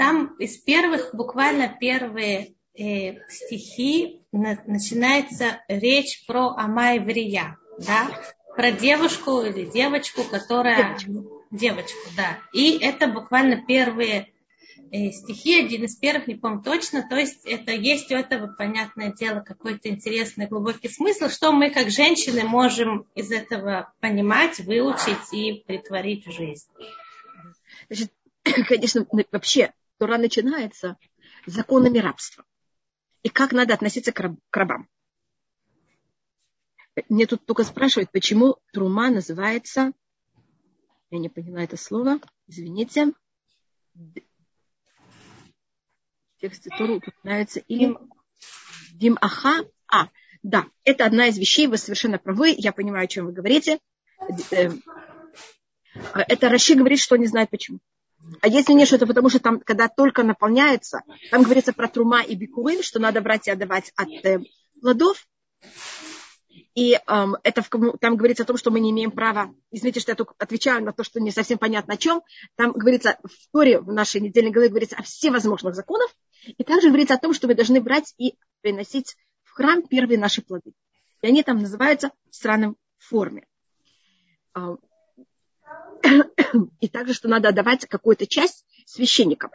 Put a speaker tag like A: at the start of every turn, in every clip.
A: там из первых, буквально первые э, стихи на, начинается речь про Амай да, про девушку или девочку, которая... Девочку. девочку, да. И это буквально первые э, стихи, один из первых, не помню точно, то есть это есть у этого, понятное дело, какой-то интересный глубокий смысл, что мы как женщины можем из этого понимать, выучить и притворить в жизнь.
B: Значит, конечно, вообще Тура начинается законами рабства. И как надо относиться к, раб, к рабам. Мне тут только спрашивают, почему трума называется, я не поняла это слово, извините, в тексте Туру упоминается или Димаха. А, да, это одна из вещей, вы совершенно правы, я понимаю, о чем вы говорите. Э, это Раши говорит, что не знает почему. А если нет, что это потому, что там, когда только наполняется, там говорится про трума и бикурин, что надо брать и отдавать от э, плодов. И эм, это в, там говорится о том, что мы не имеем права, извините, что я только отвечаю на то, что не совсем понятно о чем. Там говорится в Торе, в нашей недельной главе говорится о всевозможных законах. И также говорится о том, что мы должны брать и приносить в храм первые наши плоды. И они там называются в странном форме и также, что надо отдавать какую-то часть священникам.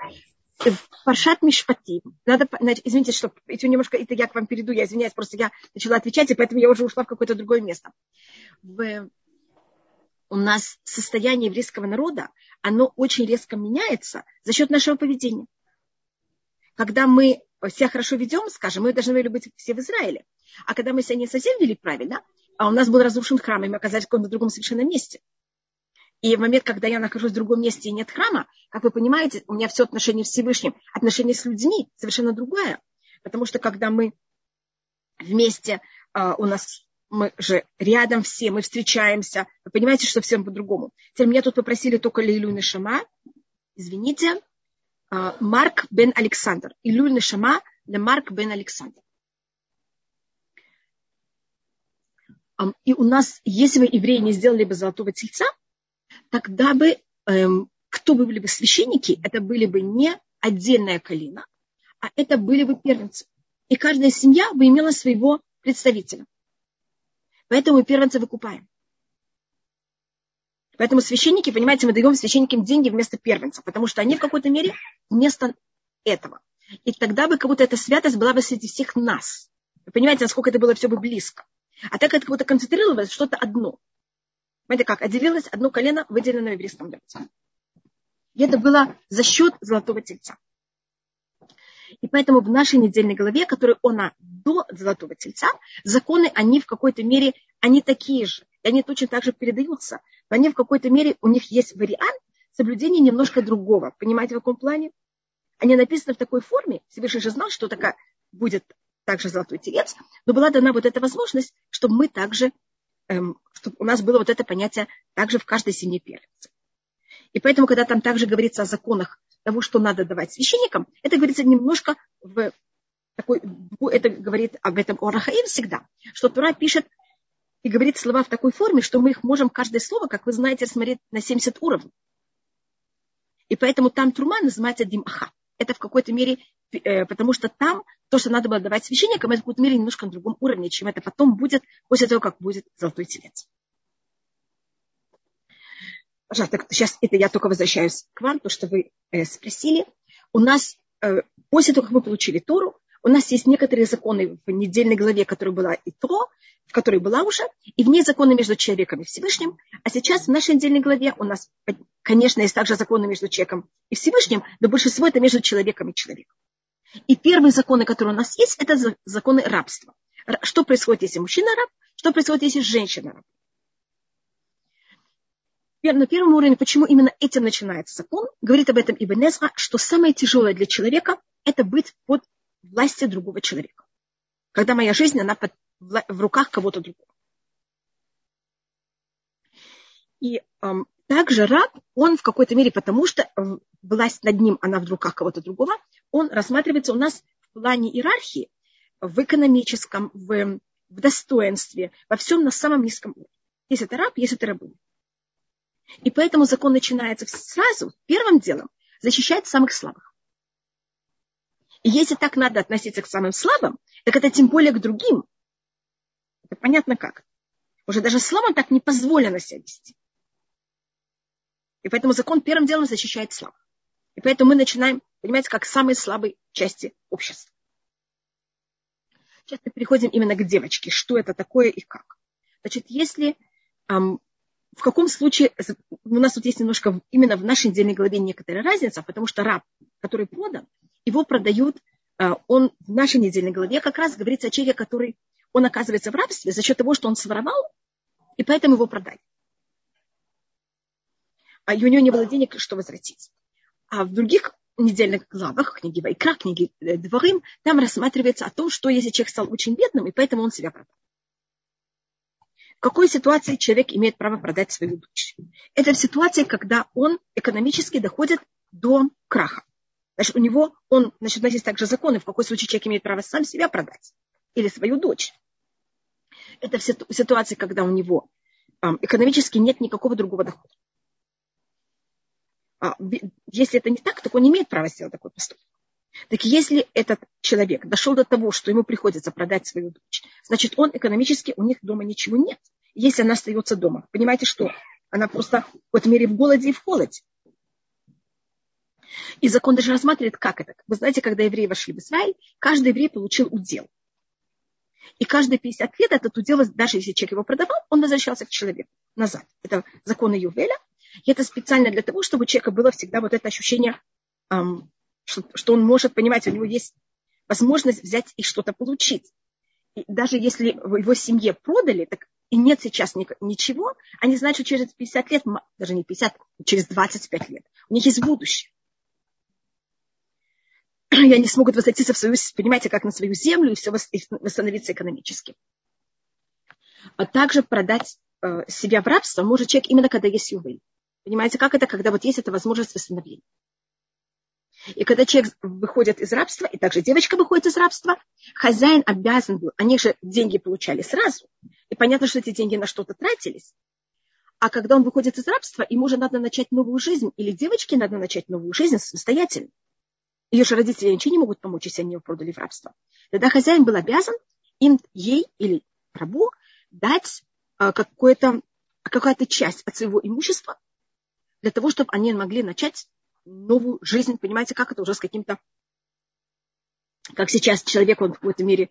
B: Паршат Мишпатим. Надо, извините, что это немножко, это я к вам перейду, я извиняюсь, просто я начала отвечать, и поэтому я уже ушла в какое-то другое место. В, у нас состояние еврейского народа, оно очень резко меняется за счет нашего поведения. Когда мы себя хорошо ведем, скажем, мы должны были быть все в Израиле. А когда мы себя не совсем вели правильно, а у нас был разрушен храм, и мы оказались в каком-то другом совершенно месте – и в момент, когда я нахожусь в другом месте и нет храма, как вы понимаете, у меня все отношение с Всевышним, отношение с людьми совершенно другое. Потому что когда мы вместе, а, у нас мы же рядом все, мы встречаемся. Вы понимаете, что всем по-другому. Теперь меня тут попросили только Лейлю Нишама. Извините. А, Марк бен Александр. Илюль Нишама для Марк бен Александр. И у нас, если бы евреи не сделали бы золотого тельца, тогда бы, эм, кто бы были бы священники, это были бы не отдельная калина, а это были бы первенцы. И каждая семья бы имела своего представителя. Поэтому первенца выкупаем. Поэтому священники, понимаете, мы даем священникам деньги вместо первенцев, потому что они в какой-то мере вместо этого. И тогда бы как будто эта святость была бы среди всех нас. Вы понимаете, насколько это было все бы близко. А так это как будто концентрировалось что-то одно. Смотрите, как отделилось одно колено, выделено в еврейском народе. И это было за счет золотого тельца. И поэтому в нашей недельной главе, которая она до золотого тельца, законы, они в какой-то мере, они такие же. И они точно так же передаются. Но они в какой-то мере, у них есть вариант соблюдения немножко другого. Понимаете, в каком плане? Они написаны в такой форме. Всевышний же знал, что такая будет также золотой телец, но была дана вот эта возможность, чтобы мы также чтобы у нас было вот это понятие также в каждой семье первенца. И поэтому, когда там также говорится о законах того, что надо давать священникам, это говорится немножко в такой, это говорит об этом Орахаим всегда, что Тура пишет и говорит слова в такой форме, что мы их можем каждое слово, как вы знаете, смотреть на 70 уровней. И поэтому там Трума называется Димаха. Это в какой-то мере, э, потому что там то, что надо было давать священникам, это в какой-то мере немножко на другом уровне, чем это потом будет, после того, как будет золотой телец. Пожалуйста, сейчас это я только возвращаюсь к вам, то, что вы э, спросили. У нас, э, после того, как мы получили Тору, у нас есть некоторые законы в недельной главе, которая была и то, в которой была уже, и в ней законы между человеком и Всевышним. А сейчас в нашей недельной главе у нас, конечно, есть также законы между человеком и Всевышним, но больше всего это между человеком и человеком. И первые законы, которые у нас есть, это законы рабства. Что происходит, если мужчина раб, что происходит, если женщина раб. На первом уровне, почему именно этим начинается закон, говорит об этом Ибн Эзра, что самое тяжелое для человека – это быть под властью другого человека. Когда моя жизнь, она под, в руках кого-то другого. И эм, также раб, он в какой-то мере, потому что власть над ним, она в руках кого-то другого, он рассматривается у нас в плане иерархии, в экономическом, в, в достоинстве, во всем на самом низком уровне. Если это раб, если это рабыня. И поэтому закон начинается сразу, первым делом, защищать самых слабых. Если так надо относиться к самым слабым, так это тем более к другим. Это понятно как. Уже даже слабым так не позволено себя вести. И поэтому закон первым делом защищает слабых. И поэтому мы начинаем, понимаете, как самые слабые части общества. Сейчас мы переходим именно к девочке. Что это такое и как. Значит, если эм, в каком случае, у нас тут есть немножко именно в нашей недельной главе некоторая разница, потому что раб, который продан, его продают, э, он в нашей недельной главе как раз говорится о человеке, который, он оказывается в рабстве за счет того, что он своровал, и поэтому его продали. А у него не было денег, что возвратить. А в других недельных главах, книги Вайкра, книги э, Дворым, там рассматривается о том, что если человек стал очень бедным, и поэтому он себя продал. В какой ситуации человек имеет право продать свою дочь? Это в ситуации, когда он экономически доходит до краха. Значит, у него, он, значит, у нас есть также законы, в какой случае человек имеет право сам себя продать или свою дочь. Это в ситуации, когда у него экономически нет никакого другого дохода. А, если это не так, то он не имеет права сделать такой поступок. Так если этот человек дошел до того, что ему приходится продать свою дочь, значит, он экономически, у них дома ничего нет. Если она остается дома, понимаете что? Она просто в какой-то мере в голоде и в холоде. И закон даже рассматривает, как это. Вы знаете, когда евреи вошли в Израиль, каждый еврей получил удел. И каждые 50 лет этот удел, даже если человек его продавал, он возвращался к человеку назад. Это законы Ювеля. И это специально для того, чтобы у человека было всегда вот это ощущение, что, он может понимать, у него есть возможность взять и что-то получить. И даже если его семье продали, так и нет сейчас ничего, они знают, что через 50 лет, даже не 50, через 25 лет, у них есть будущее. И они смогут возвратиться в свою, понимаете, как на свою землю и все восстановиться экономически. А также продать э, себя в рабство может человек именно когда есть ювель. Понимаете, как это, когда вот есть эта возможность восстановления. И когда человек выходит из рабства, и также девочка выходит из рабства, хозяин обязан был, они же деньги получали сразу, и понятно, что эти деньги на что-то тратились. А когда он выходит из рабства, ему уже надо начать новую жизнь, или девочке надо начать новую жизнь самостоятельно. Ее же родители ничего не могут помочь, если они его продали в рабство. Тогда хозяин был обязан им, ей или рабу дать а, какую-то какая-то часть от своего имущества для того, чтобы они могли начать новую жизнь. Понимаете, как это уже с каким-то... Как сейчас человек, он в какой-то мере...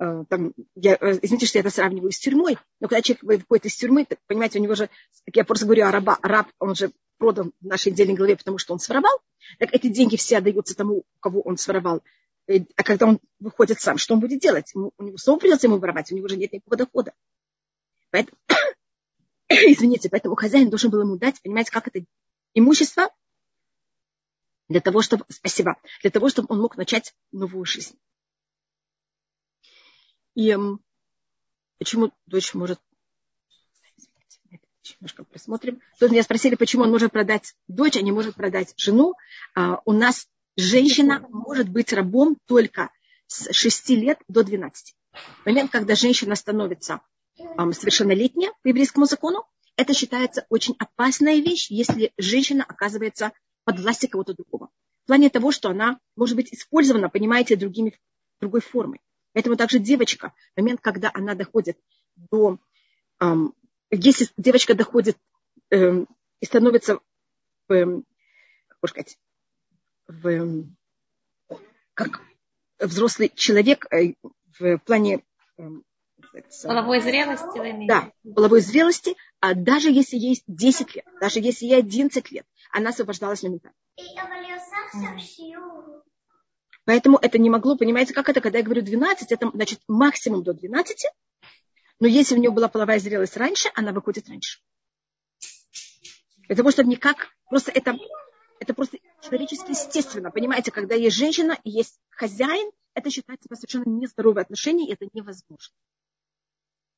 B: Э, там, я, э, извините, что я это сравниваю с тюрьмой, но когда человек выходит из тюрьмы, так, понимаете, у него же, я просто говорю о раба, раб, он же продан в нашей отдельной главе, потому что он своровал, так эти деньги все отдаются тому, кого он своровал. Э, а когда он выходит сам, что он будет делать? У него снова придется ему воровать, у него же нет никакого дохода. Поэтому, извините, поэтому хозяин должен был ему дать, понимаете, как это имущество для того, чтобы, спасибо, для того, чтобы он мог начать новую жизнь. И почему дочь может немножко просмотрим. Тут меня спросили, почему он может продать дочь, а не может продать жену. А, у нас женщина может быть рабом только с 6 лет до 12. В момент, когда женщина становится совершеннолетняя по еврейскому закону, это считается очень опасная вещь, если женщина оказывается под властью кого-то другого. В плане того, что она может быть использована, понимаете, другими, другой формой. Поэтому также девочка, в момент, когда она доходит до... Эм, если девочка доходит эм, и становится, эм, как сказать, в, эм, как взрослый человек э, в плане эм,
A: Половой зрелости?
B: Да, половой зрелости, а даже если ей 10 лет, даже если ей 11 лет, она освобождалась моментально. Поэтому это не могло, понимаете, как это, когда я говорю 12, это значит максимум до 12, но если у нее была половая зрелость раньше, она выходит раньше. Того, чтобы никак, просто это, это просто человечески естественно, понимаете, когда есть женщина и есть хозяин, это считается совершенно нездоровые отношения, и это невозможно.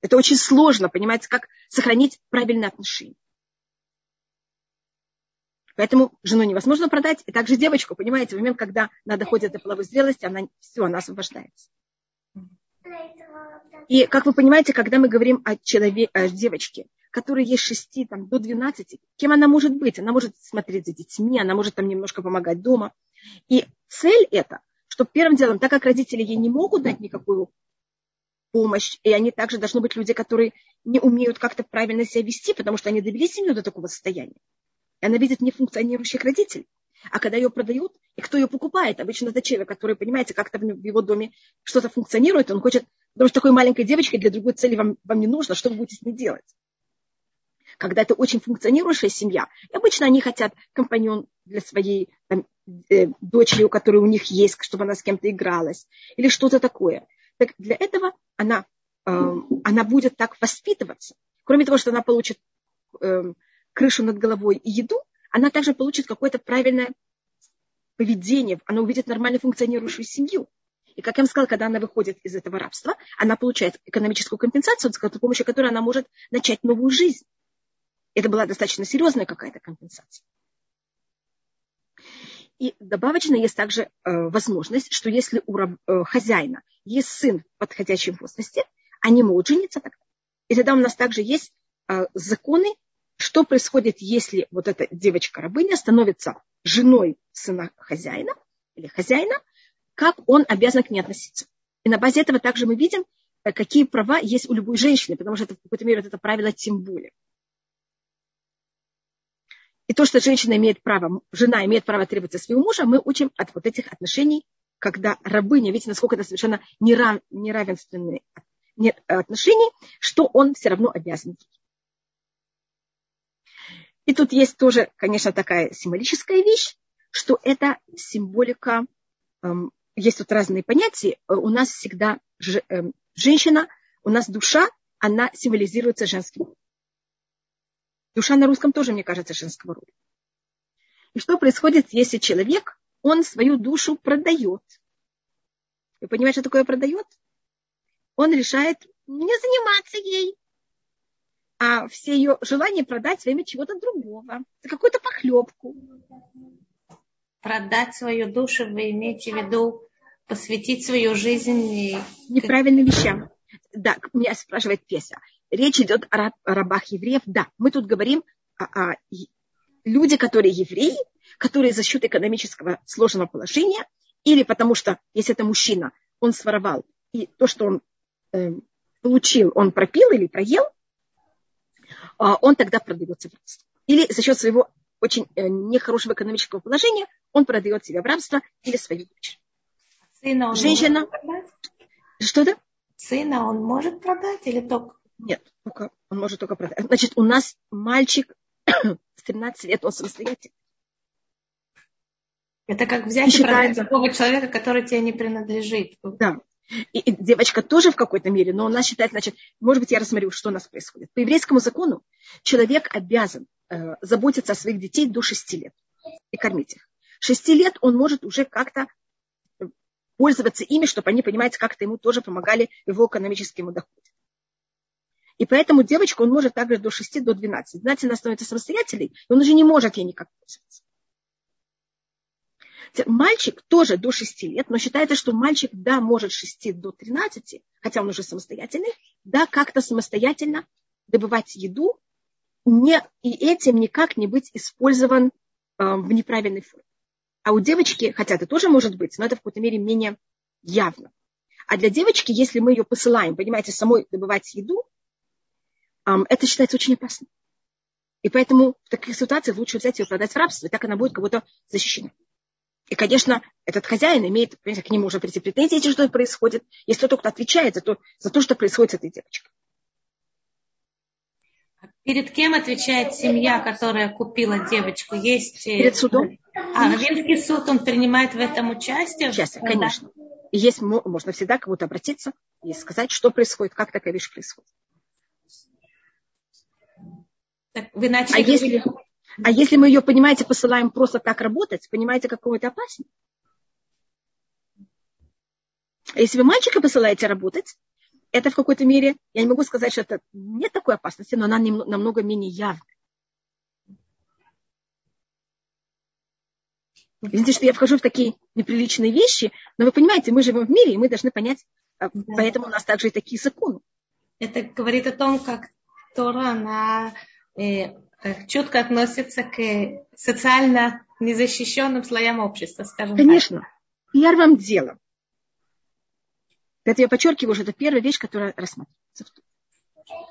B: Это очень сложно, понимаете, как сохранить правильные отношения. Поэтому жену невозможно продать, и также девочку, понимаете, в момент, когда она доходит до половой зрелости, она все, она освобождается. И, как вы понимаете, когда мы говорим о, человеке, о девочке, которая есть 6 там, до 12, кем она может быть? Она может смотреть за детьми, она может там немножко помогать дома. И цель это, что первым делом, так как родители ей не могут дать никакую помощь, и они также должны быть люди, которые не умеют как-то правильно себя вести, потому что они довели семью до такого состояния. И она видит нефункционирующих родителей. А когда ее продают, и кто ее покупает? Обычно это человек, который, понимаете, как-то в его доме что-то функционирует, он хочет, потому что такой маленькой девочкой для другой цели вам, вам не нужно, что вы будете с ней делать? Когда это очень функционирующая семья, и обычно они хотят компаньон для своей там, э, дочери, у которой у них есть, чтобы она с кем-то игралась, или что-то такое. Так для этого она, э, она будет так воспитываться. Кроме того, что она получит э, крышу над головой и еду, она также получит какое-то правильное поведение, она увидит нормально функционирующую семью. И, как я вам сказала, когда она выходит из этого рабства, она получает экономическую компенсацию, с помощью которой она может начать новую жизнь. Это была достаточно серьезная какая-то компенсация. И добавочно есть также э, возможность, что если у раб, э, хозяина есть сын в подходящем возрасте, они могут жениться тогда. И тогда у нас также есть э, законы, что происходит, если вот эта девочка-рабыня становится женой сына хозяина или хозяина, как он обязан к ней относиться. И на базе этого также мы видим, э, какие права есть у любой женщины, потому что это, в какой-то мере вот это правило тем более. И то, что женщина имеет право, жена имеет право требовать от своего мужа, мы учим от вот этих отношений, когда рабыня, видите, насколько это совершенно неравенственные нет отношений, что он все равно обязан И тут есть тоже, конечно, такая символическая вещь, что это символика, эм, есть тут разные понятия. У нас всегда эм, женщина, у нас душа, она символизируется женским Душа на русском тоже, мне кажется, женского рода. И что происходит, если человек, он свою душу продает? Вы понимаете, что такое продает? Он решает не заниматься ей, а все ее желания продать во имя чего-то другого, за какую-то похлебку.
A: Продать свою душу, вы имеете в виду посвятить свою жизнь
B: неправильным вещам. Да, меня спрашивает Песя речь идет о рабах евреев. Да, мы тут говорим о, о люди, которые евреи, которые за счет экономического сложного положения, или потому что, если это мужчина, он своровал, и то, что он э, получил, он пропил или проел, он тогда продается в рабство. Или за счет своего очень э, нехорошего экономического положения он продает себя в рабство или свою дочь. Сына Женщина. Что-то?
A: Сына он может продать или только
B: нет, только, он может только продать. Значит, у нас мальчик с 13 лет, он самостоятельный.
A: Это как взять и, продать такого человека, который тебе не принадлежит.
B: Да. И, девочка тоже в какой-то мере, но у нас считает, значит, может быть, я рассмотрю, что у нас происходит. По еврейскому закону человек обязан э, заботиться о своих детей до 6 лет и кормить их. 6 лет он может уже как-то пользоваться ими, чтобы они, понимаете, как-то ему тоже помогали его экономическому доходе. И поэтому девочку он может также до 6, до 12. Знаете, она становится самостоятельной, и он уже не может ей никак пользоваться. Мальчик тоже до 6 лет, но считается, что мальчик, да, может 6 до 13, хотя он уже самостоятельный, да, как-то самостоятельно добывать еду, не, и этим никак не быть использован э, в неправильной форме. А у девочки, хотя это тоже может быть, но это в какой-то мере менее явно. А для девочки, если мы ее посылаем, понимаете, самой добывать еду, это считается очень опасно. И поэтому в таких ситуациях лучше взять ее продать в рабство, и так она будет кого-то защищена. И, конечно, этот хозяин имеет, к нему уже прийти претензии, что происходит, если кто-то отвечает за то, за то, что происходит с этой девочкой.
A: Перед кем отвечает семья, которая купила девочку? Есть...
B: Э, Перед судом.
A: А, Равинский суд, он принимает в этом участие?
B: Участие, конечно. Есть, можно всегда к кому-то обратиться и сказать, что происходит, как такая вещь происходит.
A: Так вы начали
B: а, если, а если мы ее, понимаете, посылаем просто так работать, понимаете, какого это опасно? А если вы мальчика посылаете работать, это в какой-то мере, я не могу сказать, что это нет такой опасности, но она намного менее явная. Видите, что я вхожу в такие неприличные вещи, но вы понимаете, мы живем в мире, и мы должны понять, да. поэтому у нас также и такие законы.
A: Это говорит о том, как Тора, она э, четко относится к социально незащищенным слоям общества, скажем
B: Конечно.
A: так.
B: первым делом. Это я подчеркиваю, что это первая вещь, которая рассматривается.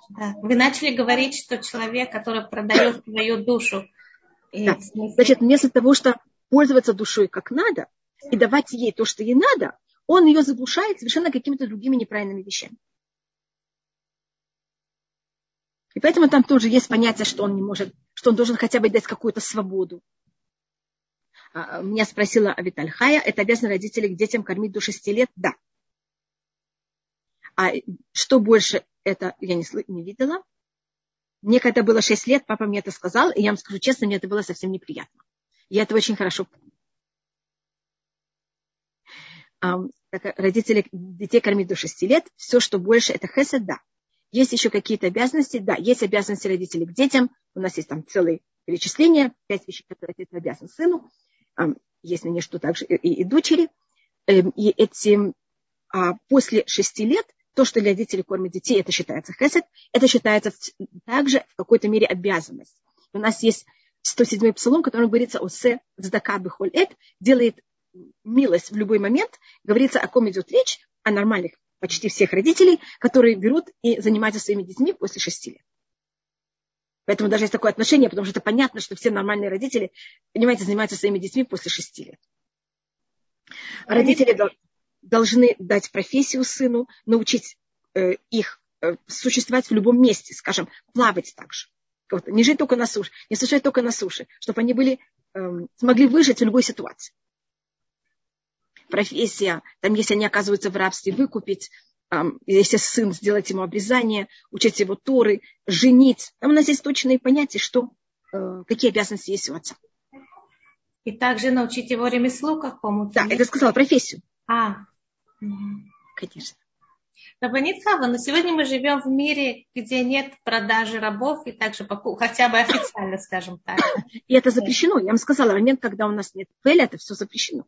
A: Да. Вы начали говорить, что человек, который продает свою душу.
B: Да. Значит, вместо того, что пользоваться душой как надо и давать ей то, что ей надо, он ее заглушает совершенно какими-то другими неправильными вещами. И поэтому там тоже есть понятие, что он не может, что он должен хотя бы дать какую-то свободу. А, меня спросила Авиталь Хая, это обязаны родители к детям кормить до 6 лет? Да. А что больше, это я не, не видела. Мне когда было 6 лет, папа мне это сказал, и я вам скажу честно, мне это было совсем неприятно. Я это очень хорошо помню. Родители детей кормить до 6 лет, все, что больше, это хесед, да. Есть еще какие-то обязанности, да, есть обязанности родителей к детям. У нас есть там целые перечисления, пять вещей, которые отец обязан сыну. Есть на ней что также и, и дочери. Эм, и эти а после шести лет то, что для родителей кормят детей, это считается хесед, это считается также в какой-то мере обязанность. У нас есть 107-й псалом, в котором говорится о се цдака бихоль эт, делает милость в любой момент, говорится, о ком идет речь, о нормальных почти всех родителей, которые берут и занимаются своими детьми после шести лет. Поэтому даже есть такое отношение, потому что это понятно, что все нормальные родители, понимаете, занимаются своими детьми после шести лет. Родители должны дать профессию сыну, научить э, их э, существовать в любом месте, скажем, плавать также. Не жить только на суше, не существовать только на суше, чтобы они были, эм, смогли выжить в любой ситуации. Профессия, там, если они оказываются в рабстве, выкупить, если сын, сделать ему обрезание, учить его туры, женить. Там у нас есть точные понятия, что, э, какие обязанности есть у отца.
A: И также научить его ремеслу какому-то.
B: Да, это сказала профессию.
A: А,
B: Конечно.
A: Рабанитхава, но сегодня мы живем в мире, где нет продажи рабов и также хотя бы официально, скажем так.
B: И это запрещено. Я вам сказала, момент, когда у нас нет пеля, это все запрещено.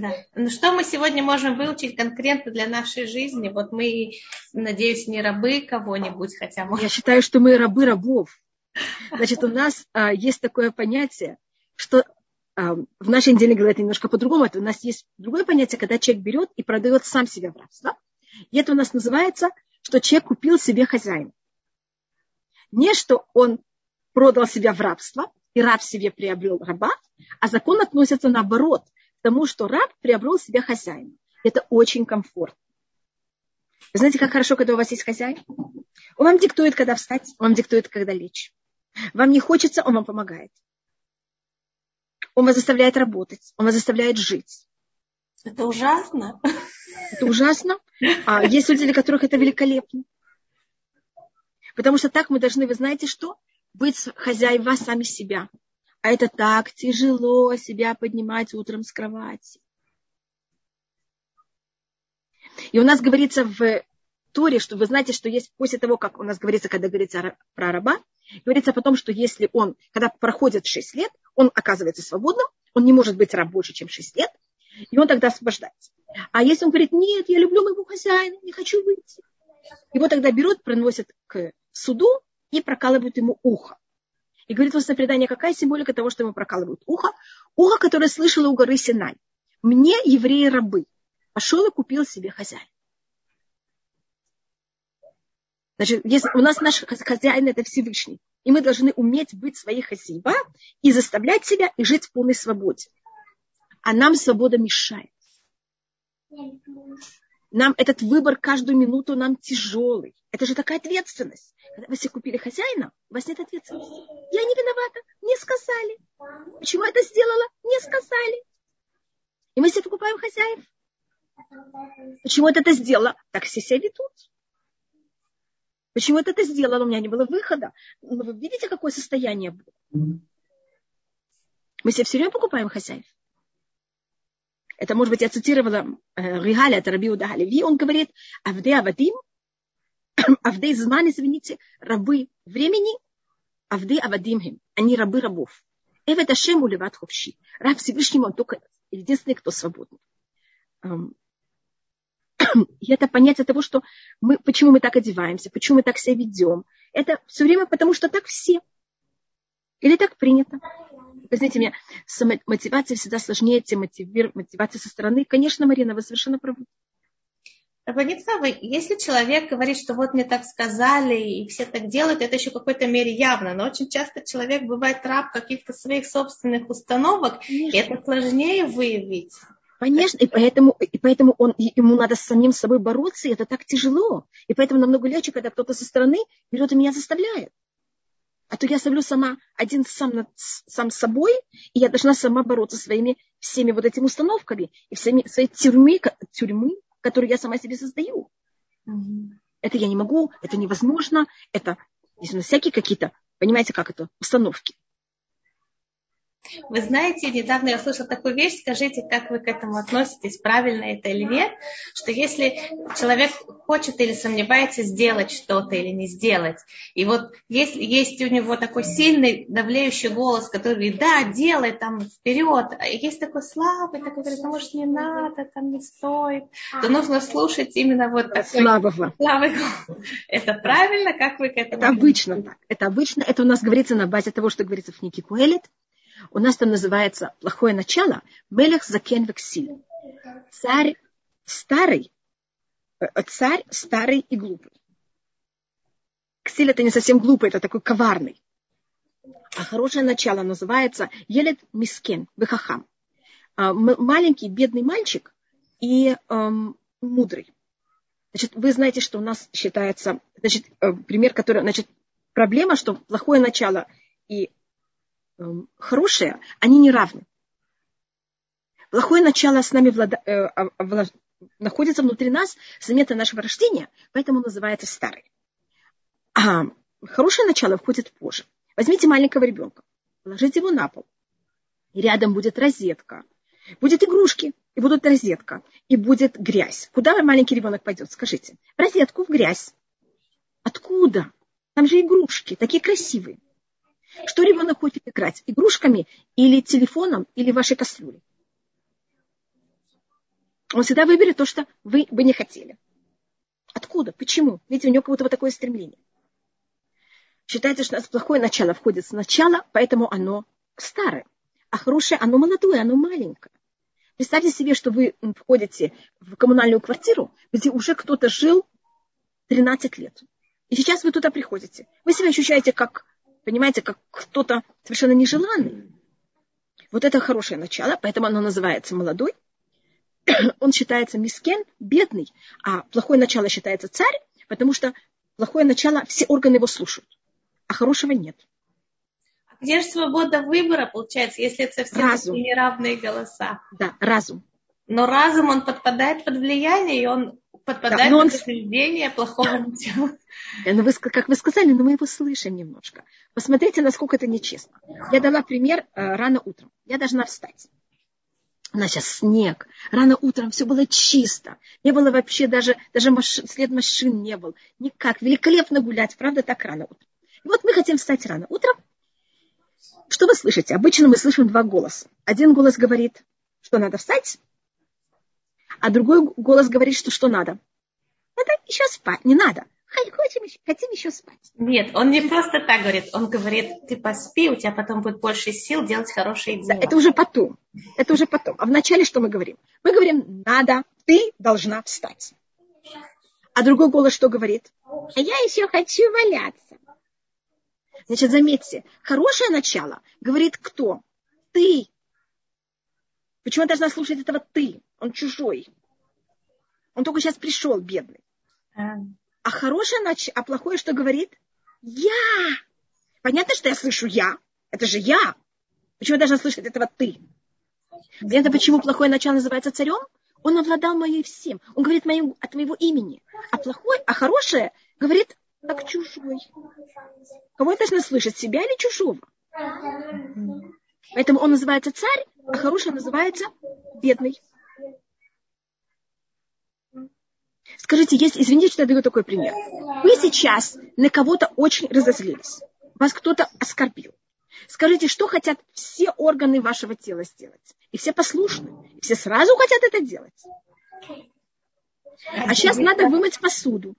A: Да. Ну что мы сегодня можем выучить конкретно для нашей жизни? Вот мы, надеюсь, не рабы кого-нибудь, хотя мы...
B: Я считаю, что мы рабы рабов. Значит, у нас а, есть такое понятие, что в нашей неделе говорят немножко по-другому. Это у нас есть другое понятие, когда человек берет и продает сам себя в рабство. И это у нас называется, что человек купил себе хозяина. Не что он продал себя в рабство, и раб себе приобрел раба, а закон относится наоборот тому, что раб приобрел себе хозяина. Это очень комфортно. Вы знаете, как хорошо, когда у вас есть хозяин? Он вам диктует, когда встать, он вам диктует, когда лечь. Вам не хочется, он вам помогает. Он вас заставляет работать, он вас заставляет жить.
A: Это ужасно.
B: Это ужасно. А есть люди, для которых это великолепно. Потому что так мы должны, вы знаете что? Быть хозяева сами себя. А это так тяжело себя поднимать утром с кровати. И у нас говорится в Торе, что вы знаете, что есть после того, как у нас говорится, когда говорится про раба, говорится потом, что если он, когда проходит 6 лет, он оказывается свободным, он не может быть раб больше, чем 6 лет, и он тогда освобождается. А если он говорит, нет, я люблю моего хозяина, не хочу выйти, его тогда берут, приносят к суду и прокалывают ему ухо. И говорит в предание, какая символика того, что ему прокалывают ухо? Ухо, которое слышало у горы Синай. Мне евреи рабы. Пошел и купил себе хозяин. Значит, если у нас наш хозяин это Всевышний, и мы должны уметь быть своей хозяева и заставлять себя и жить в полной свободе. А нам свобода мешает. Нам этот выбор каждую минуту нам тяжелый. Это же такая ответственность. Когда вы себе купили хозяина, у вас нет ответственности. Я не виновата, не сказали. Почему это сделала? Не сказали. И мы себе покупаем хозяев. Почему это сделала? Так все себя ведут. Почему это ты сделала? У меня не было выхода. Но вы видите, какое состояние было? Мы себе все время покупаем хозяев. Это, может быть, я цитировала э, Ригаля, это Раби Удагалеви, он говорит, Авдей Авадим, Авдей Зман, извините, рабы времени, Авдей Авадимхим, они рабы рабов. Эвет Ашем уливат ховши. Раб Всевышнему, он только единственный, кто свободный. И это понятие того, что мы, почему мы так одеваемся, почему мы так себя ведем. Это все время потому, что так все. Или так принято. Знаете, меня мотивация всегда сложнее, чем мотивация со стороны. Конечно, Марина, вы совершенно правы.
A: Рабанитхава, если человек говорит, что вот мне так сказали, и все так делают, это еще в какой-то мере явно. Но очень часто человек бывает раб каких-то своих собственных установок, Конечно. и это сложнее выявить.
B: Конечно, и поэтому, и поэтому он, ему надо с самим собой бороться, и это так тяжело. И поэтому намного легче, когда кто-то со стороны берет и меня заставляет. А то я ставлю сама один сам, над, сам собой, и я должна сама бороться своими всеми вот этими установками и всеми своей тюрьмы, тюрьмы которую я сама себе создаю. Mm-hmm. Это я не могу, это невозможно, это есть у нас всякие какие-то, понимаете, как это, установки.
A: Вы знаете, недавно я услышала такую вещь, скажите, как вы к этому относитесь, правильно это или нет, что если человек хочет или сомневается сделать что-то или не сделать, и вот если есть у него такой сильный давлеющий голос, который говорит, да, делай там вперед, а есть такой слабый, такой говорит, ну может не надо, там не стоит, то нужно слушать именно вот такой
B: слабого.
A: слабый голос. Это правильно, как вы к этому?
B: Это обычно так. Это обычно, это у нас говорится на базе того, что говорится в книге Куэлит, у нас там называется плохое начало. Мелех закен вексиль. Царь старый, э, царь старый и глупый. Ксиль это не совсем глупый, это такой коварный. А хорошее начало называется Елет Мискен, Вехахам. А, маленький бедный мальчик и эм, мудрый. Значит, вы знаете, что у нас считается, значит, э, пример, который, значит, проблема, что плохое начало и хорошее, они не равны. Плохое начало с нами влада, э, а, влад, находится внутри нас с момента нашего рождения, поэтому называется старый. А хорошее начало входит позже. Возьмите маленького ребенка, положите его на пол, и рядом будет розетка, будет игрушки, и будет розетка, и будет грязь. Куда маленький ребенок пойдет, скажите? В розетку, в грязь. Откуда? Там же игрушки, такие красивые. Что ребенок хочет играть? Игрушками или телефоном, или вашей кастрюлей? Он всегда выберет то, что вы бы не хотели. Откуда? Почему? Видите, у него как будто вот такое стремление. Считается, что у нас плохое начало входит сначала, поэтому оно старое. А хорошее, оно молодое, оно маленькое. Представьте себе, что вы входите в коммунальную квартиру, где уже кто-то жил 13 лет. И сейчас вы туда приходите. Вы себя ощущаете как понимаете, как кто-то совершенно нежеланный. Вот это хорошее начало, поэтому оно называется молодой. Он считается мискен, бедный, а плохое начало считается царь, потому что плохое начало, все органы его слушают, а хорошего нет.
A: А где же свобода выбора получается, если это все разум. неравные голоса?
B: Да, разум.
A: Но разум, он подпадает под влияние, и он подпадает да, он... под поведение плохого начала.
B: Ну, вы, как вы сказали, но мы его слышим немножко. Посмотрите, насколько это нечестно. Я дала пример э, рано утром. Я должна встать. У нас сейчас снег. Рано утром все было чисто. Не было вообще даже, даже машин, след машин не был. Никак. Великолепно гулять. Правда, так рано утром. И вот мы хотим встать рано утром. Что вы слышите? Обычно мы слышим два голоса. Один голос говорит, что надо встать, а другой голос говорит, что что надо. Надо еще спать, не надо. Хотим еще, хотим еще спать.
A: Нет, он не просто так говорит. Он говорит, ты поспи, у тебя потом будет больше сил делать хорошие дела.
B: Да, это уже потом. Это уже потом. А вначале что мы говорим? Мы говорим, надо, ты должна встать. А другой голос что говорит? А я еще хочу валяться. Значит, заметьте, хорошее начало говорит кто? Ты. Почему я должна слушать этого ты? Он чужой. Он только сейчас пришел, бедный. А, а хорошее, а плохое что говорит? Я. Понятно, что я слышу я. Это же я. Почему я должна слышать этого ты? Это почему плохое начало называется царем? Он обладал моей всем. Он говорит моим, от моего имени. А плохое, а хорошее говорит как чужой. Кого я должна слышать, себя или чужого? Поэтому он называется царь, а хороший называется бедный. Скажите, есть, извините, что я даю такой пример. Вы сейчас на кого-то очень разозлились. Вас кто-то оскорбил. Скажите, что хотят все органы вашего тела сделать? И все послушны. И все сразу хотят это делать. А сейчас надо вымыть посуду.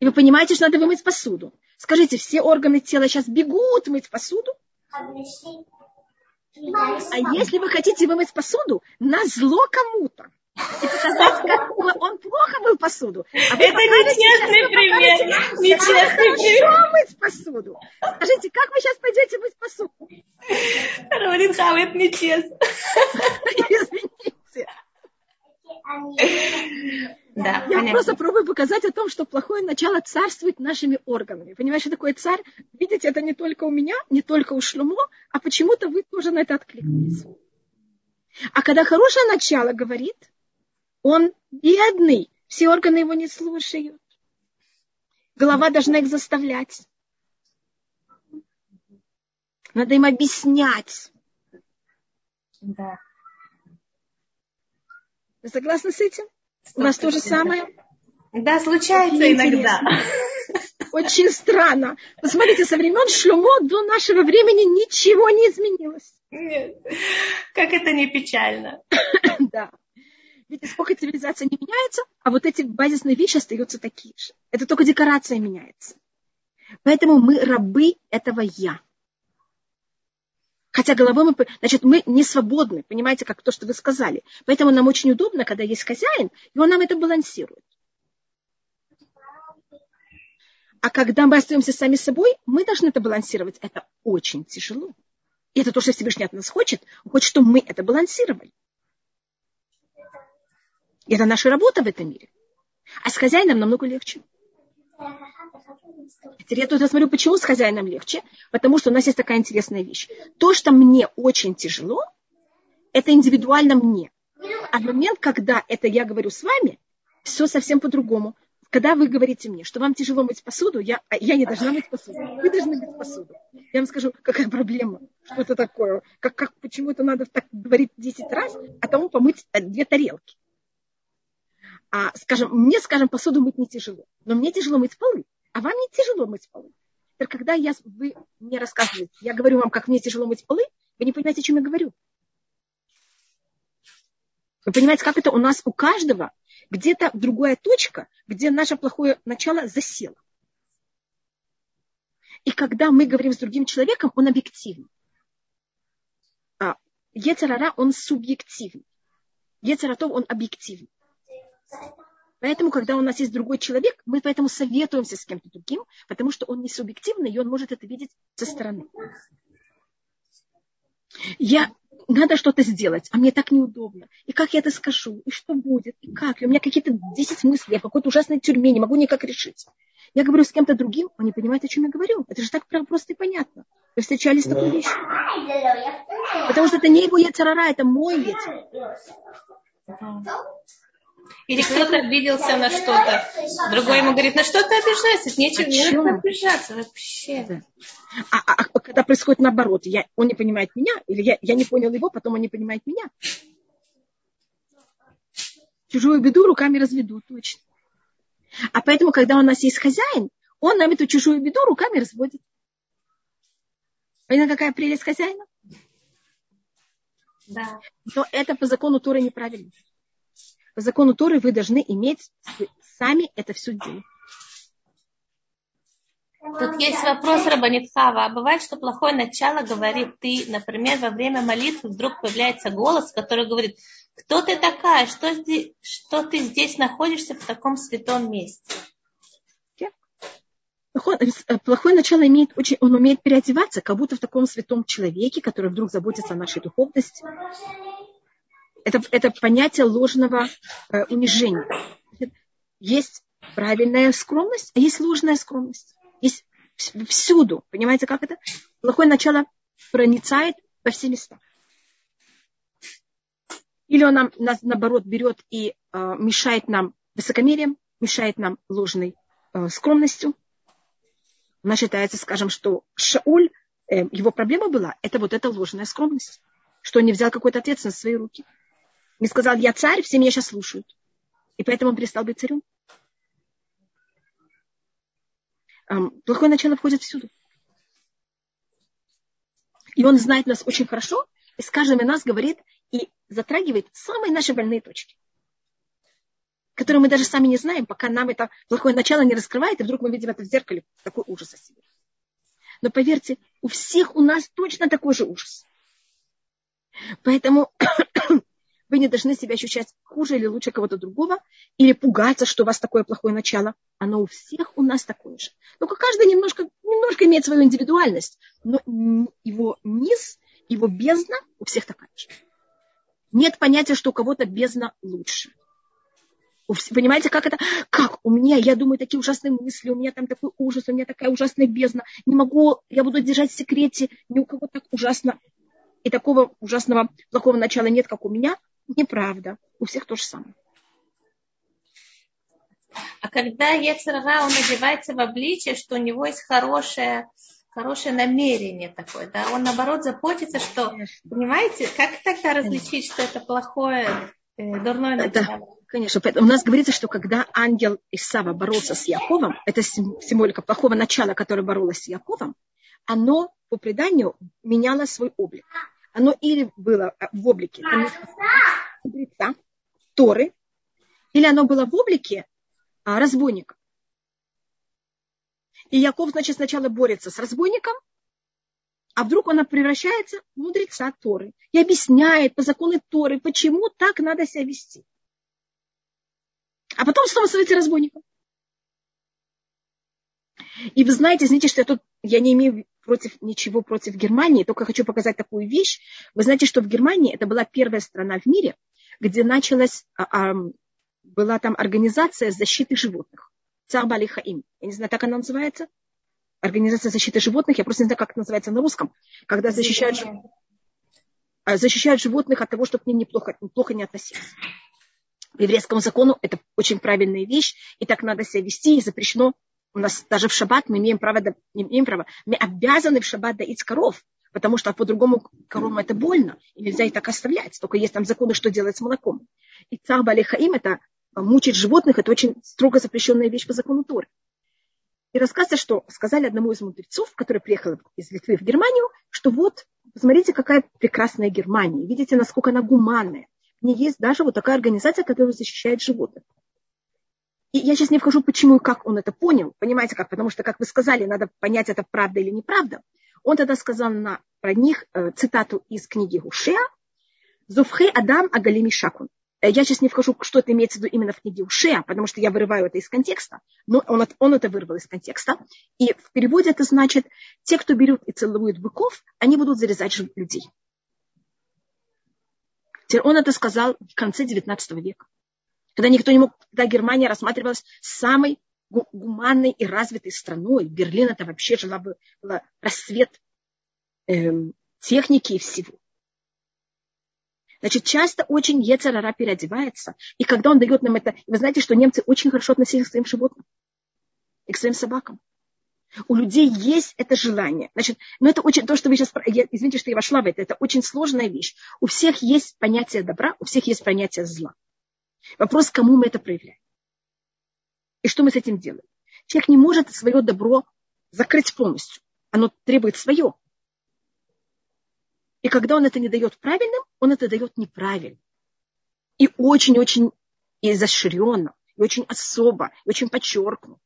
B: И вы понимаете, что надо вымыть посуду. Скажите, все органы тела сейчас бегут мыть посуду? А если вы хотите вымыть посуду, на зло кому-то, и показать, как он плохо мыл посуду.
A: А Это нечестный пример. Нечестный пример.
B: мыть посуду. Скажите, как вы сейчас пойдете мыть посуду?
A: Равлин Хава, это нечестно.
B: Извините. Да, Я понятно. просто пробую показать о том, что плохое начало царствует нашими органами. Понимаешь, что такое царь? Видите, это не только у меня, не только у Шлюмо, а почему-то вы тоже на это откликнулись. А когда хорошее начало говорит, он бедный, все органы его не слушают. Голова должна их заставлять. Надо им объяснять.
A: Да.
B: Вы согласны с этим? У вас то же самое?
A: Да, случается Очень иногда.
B: Очень странно. Посмотрите, со времен Шлюмо до нашего времени ничего не изменилось.
A: Нет. Как это не печально.
B: да. Видите, сколько цивилизация не меняется, а вот эти базисные вещи остаются такие же. Это только декорация меняется. Поэтому мы рабы этого я. Хотя головой мы, значит, мы не свободны, понимаете, как то, что вы сказали. Поэтому нам очень удобно, когда есть хозяин, и он нам это балансирует. А когда мы остаемся сами собой, мы должны это балансировать. Это очень тяжело. И это то, что Всевышний от нас хочет. Он хочет, чтобы мы это балансировали. И это наша работа в этом мире. А с хозяином намного легче. Теперь я смотрю, почему с хозяином легче. Потому что у нас есть такая интересная вещь. То, что мне очень тяжело, это индивидуально мне. А момент, когда это я говорю с вами, все совсем по-другому. Когда вы говорите мне, что вам тяжело мыть посуду, я, а я не должна мыть посуду. Вы должны мыть посуду. Я вам скажу, какая проблема, что это такое, как, как, почему это надо так говорить 10 раз, а тому помыть две тарелки. А, скажем, мне, скажем, посуду мыть не тяжело, но мне тяжело мыть полы, а вам не тяжело мыть полы. Теперь, когда я, вы мне рассказываете, я говорю вам, как мне тяжело мыть полы, вы не понимаете, о чем я говорю. Вы понимаете, как это у нас у каждого где-то другая точка, где наше плохое начало засело. И когда мы говорим с другим человеком, он объективен. А Ецарара, он субъективен. Ецаратов, он объективен. Поэтому, когда у нас есть другой человек, мы поэтому советуемся с кем-то другим, потому что он не субъективный, и он может это видеть со стороны. Я, надо что-то сделать, а мне так неудобно. И как я это скажу? И что будет? И как? И у меня какие-то 10 мыслей, я в какой-то ужасной тюрьме, не могу никак решить. Я говорю с кем-то другим, он не понимает, о чем я говорю. Это же так просто и понятно. Вы встречались с такой вещью. Потому что это не его яцерара, это мой яцерара.
A: Или кто-то обиделся на что-то. Другой ему говорит, на что ты обижаешься? Нечего не обижаться вообще. Да.
B: А, а, а когда происходит наоборот, я, он не понимает меня, или я, я не понял его, потом он не понимает меня. Чужую беду руками разведу, точно. А поэтому, когда у нас есть хозяин, он нам эту чужую беду руками разводит. Понятно, какая прелесть хозяина?
A: Да.
B: Но это по закону Торы неправильно по закону Торы вы должны иметь сами это все делать.
A: Тут есть вопрос Рабанитхава. А бывает, что плохое начало говорит ты, например, во время молитвы вдруг появляется голос, который говорит, кто ты такая, что, здесь, что ты здесь находишься в таком святом месте?
B: Плохое начало имеет очень, он умеет переодеваться, как будто в таком святом человеке, который вдруг заботится о нашей духовности это, это понятие ложного э, унижения. Есть правильная скромность, а есть ложная скромность. Есть всюду. Понимаете, как это? Плохое начало проницает во все места. Или он нам, нас, наоборот, берет и э, мешает нам высокомерием, мешает нам ложной э, скромностью. У нас считается, скажем, что Шауль, э, его проблема была, это вот эта ложная скромность, что он не взял какой-то ответственность в свои руки. Не сказал, я царь, все меня сейчас слушают. И поэтому он перестал быть царем. Плохое начало входит всюду. И он знает нас очень хорошо, и с каждым из нас говорит и затрагивает самые наши больные точки, которые мы даже сами не знаем, пока нам это плохое начало не раскрывает, и вдруг мы видим это в зеркале, такой ужас о себе. Но поверьте, у всех у нас точно такой же ужас. Поэтому вы не должны себя ощущать хуже или лучше кого-то другого, или пугаться, что у вас такое плохое начало. Оно у всех у нас такое же. Только каждый немножко, немножко имеет свою индивидуальность, но его низ, его бездна у всех такая же. Нет понятия, что у кого-то бездна лучше. Понимаете, как это? Как? У меня, я думаю, такие ужасные мысли, у меня там такой ужас, у меня такая ужасная бездна. Не могу, я буду держать в секрете, ни у кого так ужасно. И такого ужасного, плохого начала нет, как у меня. Неправда. У всех то же самое.
A: А когда Ецерара, он одевается в обличие, что у него есть хорошее, хорошее намерение такое, да, он наоборот заботится, что, Конечно. понимаете, как тогда различить, что это плохое, э, дурное начало?
B: Да. Конечно, у нас говорится, что когда ангел Исава боролся с Яковом, это символика плохого начала, которое боролось с Яковом, оно по преданию меняло свой облик. Оно или было э, в облике мудреца, Торы, или оно было в облике а, разбойника. И Яков, значит, сначала борется с разбойником, а вдруг она превращается в мудреца Торы и объясняет по закону Торы, почему так надо себя вести. А потом снова становится разбойником. И вы знаете, извините, что я тут, я не имею против, ничего против Германии, только хочу показать такую вещь. Вы знаете, что в Германии это была первая страна в мире, где началась, а, а, была там организация защиты животных. Цар Бали Хаим. Я не знаю, как она называется. Организация защиты животных. Я просто не знаю, как это называется на русском. Когда защищают, защищают животных от того, чтобы к ним неплохо, неплохо не относились по еврейскому закону это очень правильная вещь, и так надо себя вести, и запрещено. У нас даже в шаббат мы имеем право, имеем права, мы обязаны в шаббат доить коров, потому что по-другому коровам это больно, и нельзя их так оставлять. Только есть там законы, что делать с молоком. И цар Балихаим, это мучить животных, это очень строго запрещенная вещь по закону Торы. И рассказывается, что сказали одному из мудрецов, который приехал из Литвы в Германию, что вот, посмотрите, какая прекрасная Германия. Видите, насколько она гуманная не есть даже вот такая организация, которая защищает животных. И я сейчас не вхожу, почему и как он это понял. Понимаете как? Потому что, как вы сказали, надо понять, это правда или неправда. Он тогда сказал на, про них э, цитату из книги Гушея. «Зуфхе Адам Агалими Шакун». Э, я сейчас не вхожу, что это имеется в виду именно в книге Ушея, потому что я вырываю это из контекста, но он, он это вырвал из контекста. И в переводе это значит, те, кто берут и целуют быков, они будут зарезать людей. Он это сказал в конце XIX века, когда никто не мог, когда Германия рассматривалась самой гуманной и развитой страной. Берлин это вообще жила бы была рассвет эм, техники и всего. Значит, часто очень Ецарара переодевается. И когда он дает нам это... Вы знаете, что немцы очень хорошо относились к своим животным и к своим собакам. У людей есть это желание. Значит, но это очень, то, что вы сейчас, я, извините, что я вошла в это, это очень сложная вещь. У всех есть понятие добра, у всех есть понятие зла. Вопрос, кому мы это проявляем. И что мы с этим делаем? Человек не может свое добро закрыть полностью. Оно требует свое. И когда он это не дает правильным, он это дает неправильно. И очень-очень изощренно, и очень особо, и очень подчеркнуто.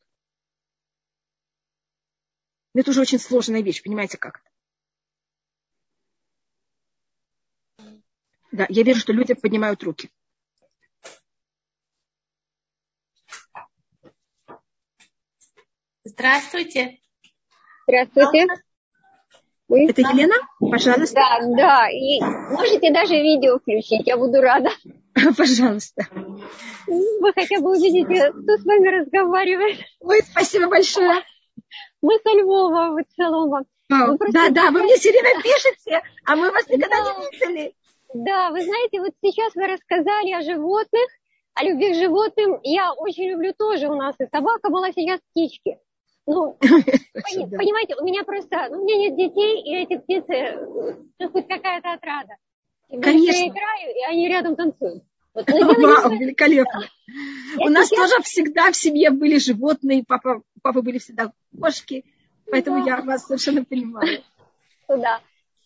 B: Но это уже очень сложная вещь, понимаете, как Да, я вижу, что люди поднимают руки.
A: Здравствуйте.
C: Здравствуйте.
B: Вы? Это Елена? Пожалуйста.
C: Да, да. И можете даже видео включить, я буду рада.
B: Пожалуйста.
C: Вы хотя бы увидите, кто с вами разговаривает.
B: Ой, спасибо большое.
C: Мы со Львова, вы целом вам.
B: Вы да, да, вы мне все время пишете, а мы вас никогда да. не видели.
C: Да, вы знаете, вот сейчас вы рассказали о животных, о любви к животным. Я очень люблю тоже у нас и собака была, сейчас птички. Ну, понимаете, у меня просто, ну, у меня нет детей, и эти птицы, ну, хоть какая-то отрада.
B: Конечно.
C: Я играю, и они рядом танцуют.
B: Вот, Вау, великолепно. У нас тоже всегда в семье были животные, папа, папа были всегда кошки, поэтому я вас совершенно понимаю.
C: Да.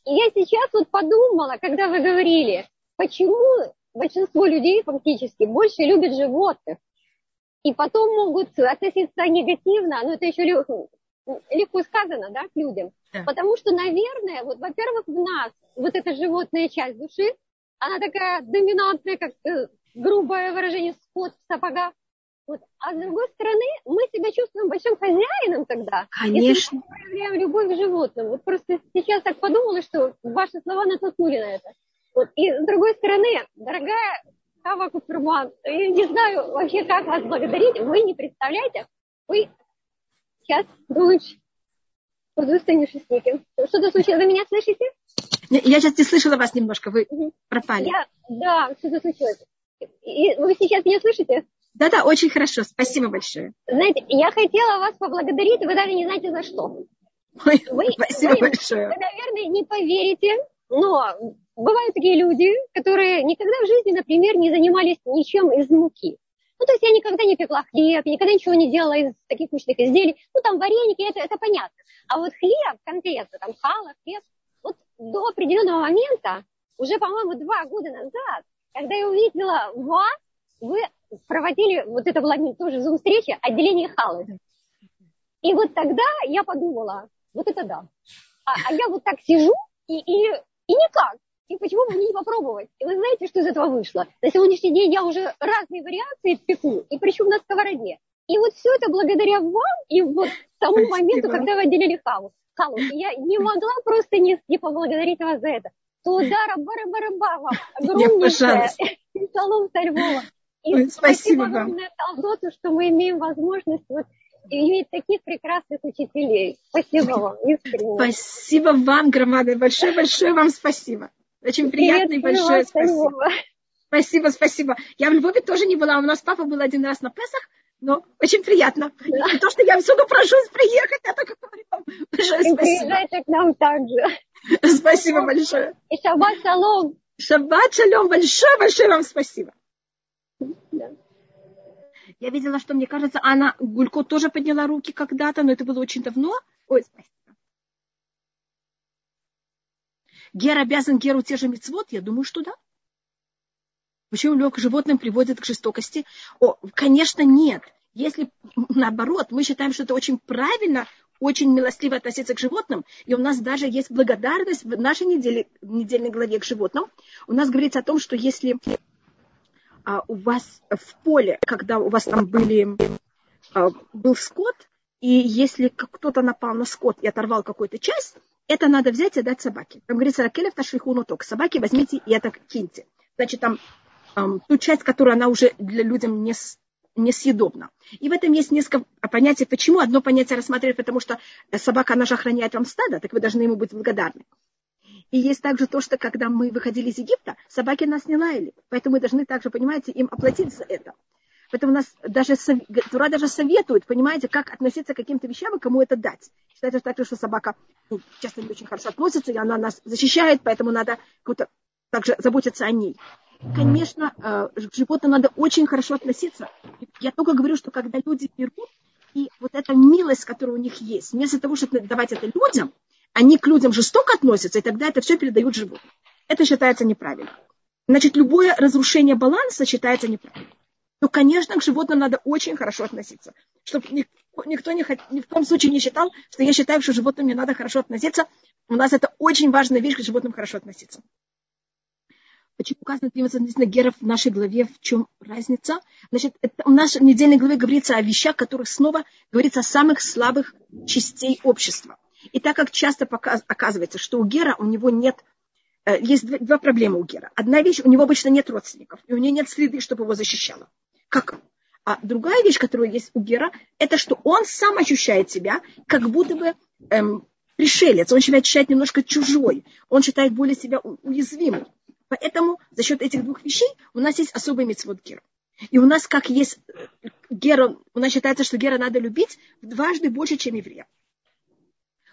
C: И я сейчас вот подумала, когда вы говорили, почему большинство людей фактически больше любят животных, и потом могут относиться негативно, но это еще легко, легко сказано, да, к людям. Да. Потому что, наверное, вот, во-первых, в нас вот эта животная часть души, она такая доминантная, как э, грубое выражение, скот в сапогах. Вот. А с другой стороны, мы себя чувствуем большим хозяином тогда.
B: Конечно. Если
C: мы проявляем любовь к животным. Вот просто сейчас так подумала, что ваши слова натолкнули на это. Вот. И с другой стороны, дорогая Хава Куперман, я не знаю вообще, как вас благодарить. Вы не представляете, вы сейчас подустанешь с неким. Что-то случилось, вы меня слышите?
B: Я сейчас не слышала вас немножко, вы пропали. Я,
C: да, что-то случилось. И вы сейчас меня слышите?
B: Да-да, очень хорошо. Спасибо большое.
C: Знаете, я хотела вас поблагодарить, вы даже не знаете за что.
B: Ой, вы, спасибо
C: вы,
B: большое.
C: Вы, наверное, не поверите, но бывают такие люди, которые никогда в жизни, например, не занимались ничем из муки. Ну, то есть я никогда не пекла хлеб, никогда ничего не делала из таких мучных изделий. Ну, там вареники, это, это понятно. А вот хлеб конкретно, там хала, хлеб, вот до определенного момента, уже, по-моему, два года назад, когда я увидела вас, вы проводили, вот это была тоже зум-встреча, отделение халы. И вот тогда я подумала, вот это да. А, а я вот так сижу и, и, и никак. И почему бы мне не попробовать? И вы знаете, что из этого вышло? На сегодняшний день я уже разные вариации пеку, и причем на сковороде. И вот все это благодаря вам и вот тому Спасибо. моменту, когда вы отделили халу. халу. Я не могла просто не, не поблагодарить вас за это. То удара бара-бара-ба вам. Огромнейшее. Салон со Львова. И Ой, спасибо, спасибо вам. Талдоту, что мы имеем возможность вот иметь таких прекрасных учителей. Спасибо вам, искренне.
B: Спасибо вам, громадное, большое-большое вам спасибо. Очень приятно и большое спасибо. Спасибо, спасибо. Я в Львове тоже не была. У нас папа был один раз на Песах, но очень приятно. Да. И то, что я отсюда прожусь приехать, это как
C: Большое спасибо. Приезжайте к нам также.
B: Спасибо большое.
C: И шаббат шалом.
B: Шаббат шалом. Большое-большое вам спасибо. Да. Я видела, что, мне кажется, Анна Гулько тоже подняла руки когда-то, но это было очень давно. Ой, спасибо. Гер обязан Геру те же мецвод? Я думаю, что да. Почему любовь к животным приводит к жестокости? О, конечно, нет. Если наоборот, мы считаем, что это очень правильно, очень милостливо относиться к животным, и у нас даже есть благодарность в нашей неделе, недельной главе к животным. У нас говорится о том, что если а, у вас в поле, когда у вас там были, а, был скот, и если кто-то напал на скот и оторвал какую-то часть, это надо взять и дать собаке. Там говорится, ракелев ташлихуну ток. Собаки возьмите и это киньте. Значит, там эм, ту часть, которую она уже для людям не, несъедобна. И в этом есть несколько понятий. Почему? Одно понятие рассматривать, потому что собака, она же охраняет вам стадо, так вы должны ему быть благодарны. И есть также то, что когда мы выходили из Египта, собаки нас не лаяли. Поэтому мы должны также, понимаете, им оплатить за это. Поэтому нас даже, Тура даже советует, понимаете, как относиться к каким-то вещам и кому это дать. Считается также, что собака ну, часто не очень хорошо относится, и она нас защищает, поэтому надо как-то также заботиться о ней. Конечно, э, к животным надо очень хорошо относиться. Я только говорю, что когда люди берут, и вот эта милость, которая у них есть, вместо того, чтобы давать это людям, они к людям жестоко относятся, и тогда это все передают животным. Это считается неправильно. Значит, любое разрушение баланса считается неправильным то, конечно, к животным надо очень хорошо относиться. Чтобы никто не, ни в коем случае не считал, что я считаю, что животным не надо хорошо относиться. У нас это очень важная вещь, к животным хорошо относиться. Почему указано 13 относительно геров в нашей главе, в чем разница? Значит, это, в нашей недельной главе говорится о вещах, которых снова говорится о самых слабых частей общества. И так как часто показ, оказывается, что у Гера у него нет э, есть два, два проблемы у Гера. Одна вещь, у него обычно нет родственников, и у него нет среды, чтобы его защищала как а другая вещь, которая есть у Гера, это что он сам ощущает себя, как будто бы эм, пришелец, он себя ощущает немножко чужой, он считает более себя уязвимым. Поэтому за счет этих двух вещей у нас есть особый мецвод Гера. И у нас, как есть э, Гера, у нас считается, что Гера надо любить дважды больше, чем еврея.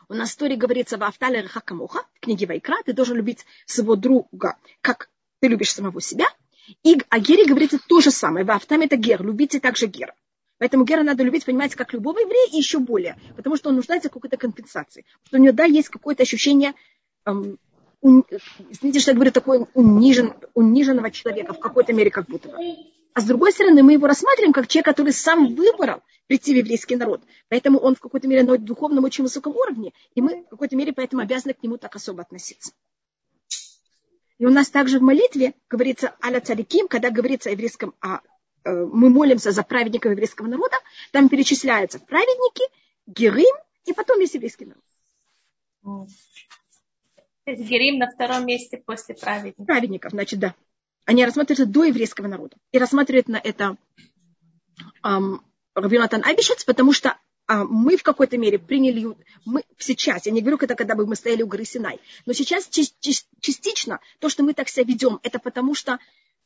B: У нас в истории говорится в Афтале Рахакамуха, в книге Вайкра, ты должен любить своего друга, как ты любишь самого себя – и о Гере говорится то же самое. В Автаме это Гер, любите также Гера. Поэтому Гера надо любить, понимаете, как любого еврея и еще более. Потому что он нуждается в какой-то компенсации. Потому что у него, да, есть какое-то ощущение, эм, ун, извините, что я говорю, такое унижен, униженного человека в какой-то мере как будто бы. А с другой стороны, мы его рассматриваем как человек, который сам выбрал прийти в еврейский народ. Поэтому он в какой-то мере на духовном очень высоком уровне, и мы в какой-то мере поэтому обязаны к нему так особо относиться. И у нас также в молитве говорится аля цариким, когда говорится о еврейском, а, э, мы молимся за праведников еврейского народа, там перечисляются праведники, герим, и потом есть еврейский народ.
A: Герим на втором месте после праведников.
B: Праведников, значит, да. Они рассматриваются до еврейского народа. И рассматривают на это эм, Равинатан Абишец, потому что мы в какой-то мере приняли, мы сейчас, я не говорю, это когда бы мы стояли у горы Синай, но сейчас частично то, что мы так себя ведем, это потому что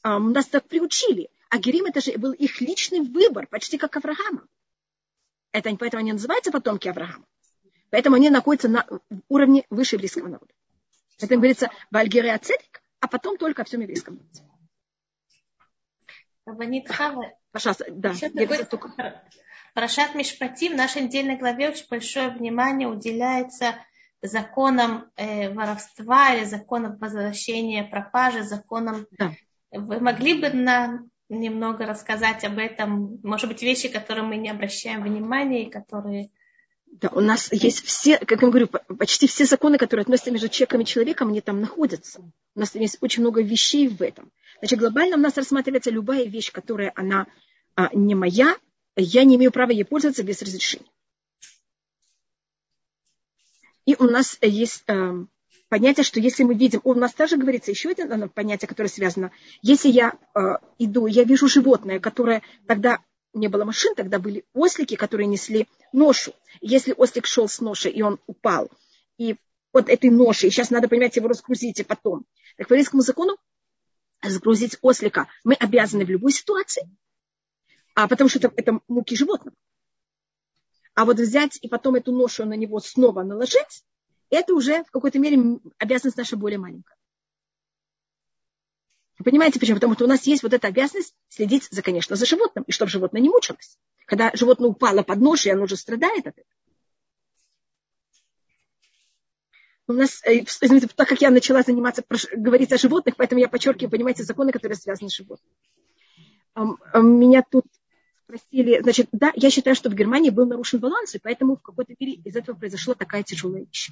B: а, нас так приучили. А Герим это же был их личный выбор, почти как Авраама. Это, поэтому они называются потомки Авраама. Поэтому они находятся на уровне выше еврейского народа. Это говорится Вальгере Ацедик, а потом только о всем еврейском народе.
A: Пожалуйста, да. Я только... Парашат Мишпати в нашей недельной главе очень большое внимание уделяется законам э, воровства или законам возвращения пропажи, законам... Да. Вы могли бы нам немного рассказать об этом? Может быть, вещи, которые мы не обращаем внимания и которые...
B: Да, у нас есть все, как я говорю, почти все законы, которые относятся между человеком и человеком, они там находятся. У нас есть очень много вещей в этом. Значит, глобально у нас рассматривается любая вещь, которая она а, не моя, я не имею права ей пользоваться без разрешения. И у нас есть э, понятие, что если мы видим, у нас также говорится еще одно понятие, которое связано, если я э, иду, я вижу животное, которое тогда не было машин, тогда были ослики, которые несли ношу. Если ослик шел с ношей, и он упал, и вот этой ношей, сейчас надо, понимать, его разгрузить и потом. Так по еврейскому закону сгрузить ослика мы обязаны в любой ситуации, а потому что это, это муки животного. А вот взять и потом эту ношу на него снова наложить, это уже в какой-то мере обязанность наша более маленькая. Вы понимаете почему? Потому что у нас есть вот эта обязанность следить, за, конечно, за животным, и чтобы животное не мучилось. Когда животное упало под нож, и оно уже страдает от этого. У нас, э, извините, так как я начала заниматься, говорить о животных, поэтому я подчеркиваю, понимаете, законы, которые связаны с животными. Меня тут спросили, значит, да, я считаю, что в Германии был нарушен баланс, и поэтому в какой-то мере из этого произошла такая тяжелая вещь.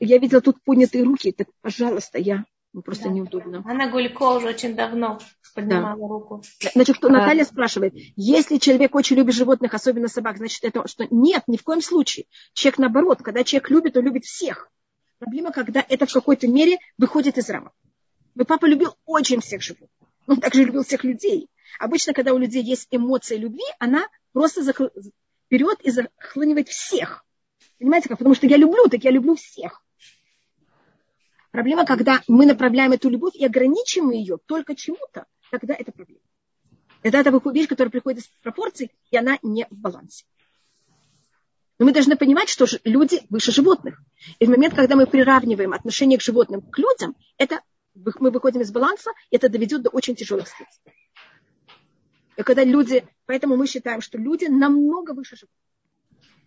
B: Я видела тут поднятые руки, так, пожалуйста, я ну, просто да. неудобно.
A: Она Гулько уже очень давно поднимала да. руку.
B: Значит, кто, Наталья а... спрашивает, если человек очень любит животных, особенно собак, значит, это что? Нет, ни в коем случае. Человек наоборот, когда человек любит, он любит всех. Проблема, когда это в какой-то мере выходит из рамок. Мой папа любил очень всех животных. Он также любил всех людей. Обычно, когда у людей есть эмоция любви, она просто захл... вперед и захлынивает всех. Понимаете как? Потому что я люблю, так я люблю всех. Проблема, когда мы направляем эту любовь и ограничиваем ее только чему-то, тогда это проблема. Это это вещь, которая приходит из пропорций, и она не в балансе. Но мы должны понимать, что люди выше животных. И в момент, когда мы приравниваем отношение к животным к людям, это мы выходим из баланса, это доведет до очень тяжелых следствий. И когда люди, поэтому мы считаем, что люди намного выше живут.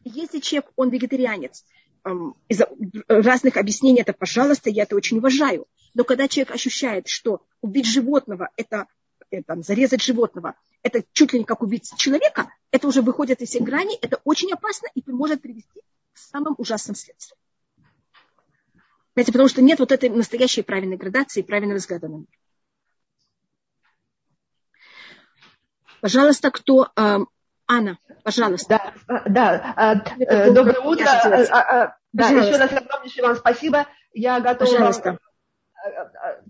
B: Если человек, он вегетарианец, эм, из-за разных объяснений, это пожалуйста, я это очень уважаю. Но когда человек ощущает, что убить животного, это, это зарезать животного, это чуть ли не как убить человека, это уже выходит из всех граней, это очень опасно и может привести к самым ужасным следствиям. Понимаете, потому что нет вот этой настоящей правильной градации, правильного взгляда на мир. Пожалуйста, кто... Э, Анна, пожалуйста.
D: Да, да. Э, доброе утро. А, да, еще раз огромнейшее вам спасибо. Я готова пожалуйста.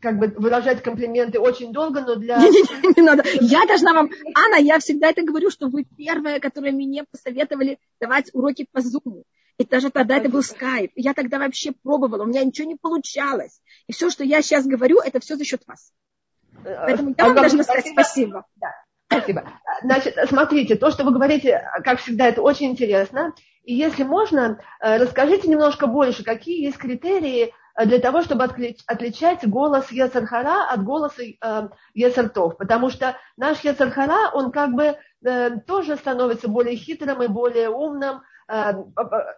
D: как бы выражать комплименты очень долго, но для...
B: Не, не, не надо. Я должна вам... Анна, я всегда это говорю, что вы первая, которая мне посоветовали давать уроки по Zoom. И даже тогда это был скайп. Я тогда вообще пробовала, у меня ничего не получалось. И все, что я сейчас говорю, это все за счет вас. Поэтому я вам должна сказать спасибо.
D: Да. Спасибо. Значит, смотрите, то, что вы говорите, как всегда, это очень интересно. И если можно, э, расскажите немножко больше, какие есть критерии э, для того, чтобы отличать голос Ецархара от голоса э, Ецартов. Потому что наш Ецархара, он как бы тоже становится более хитрым и более умным, Э,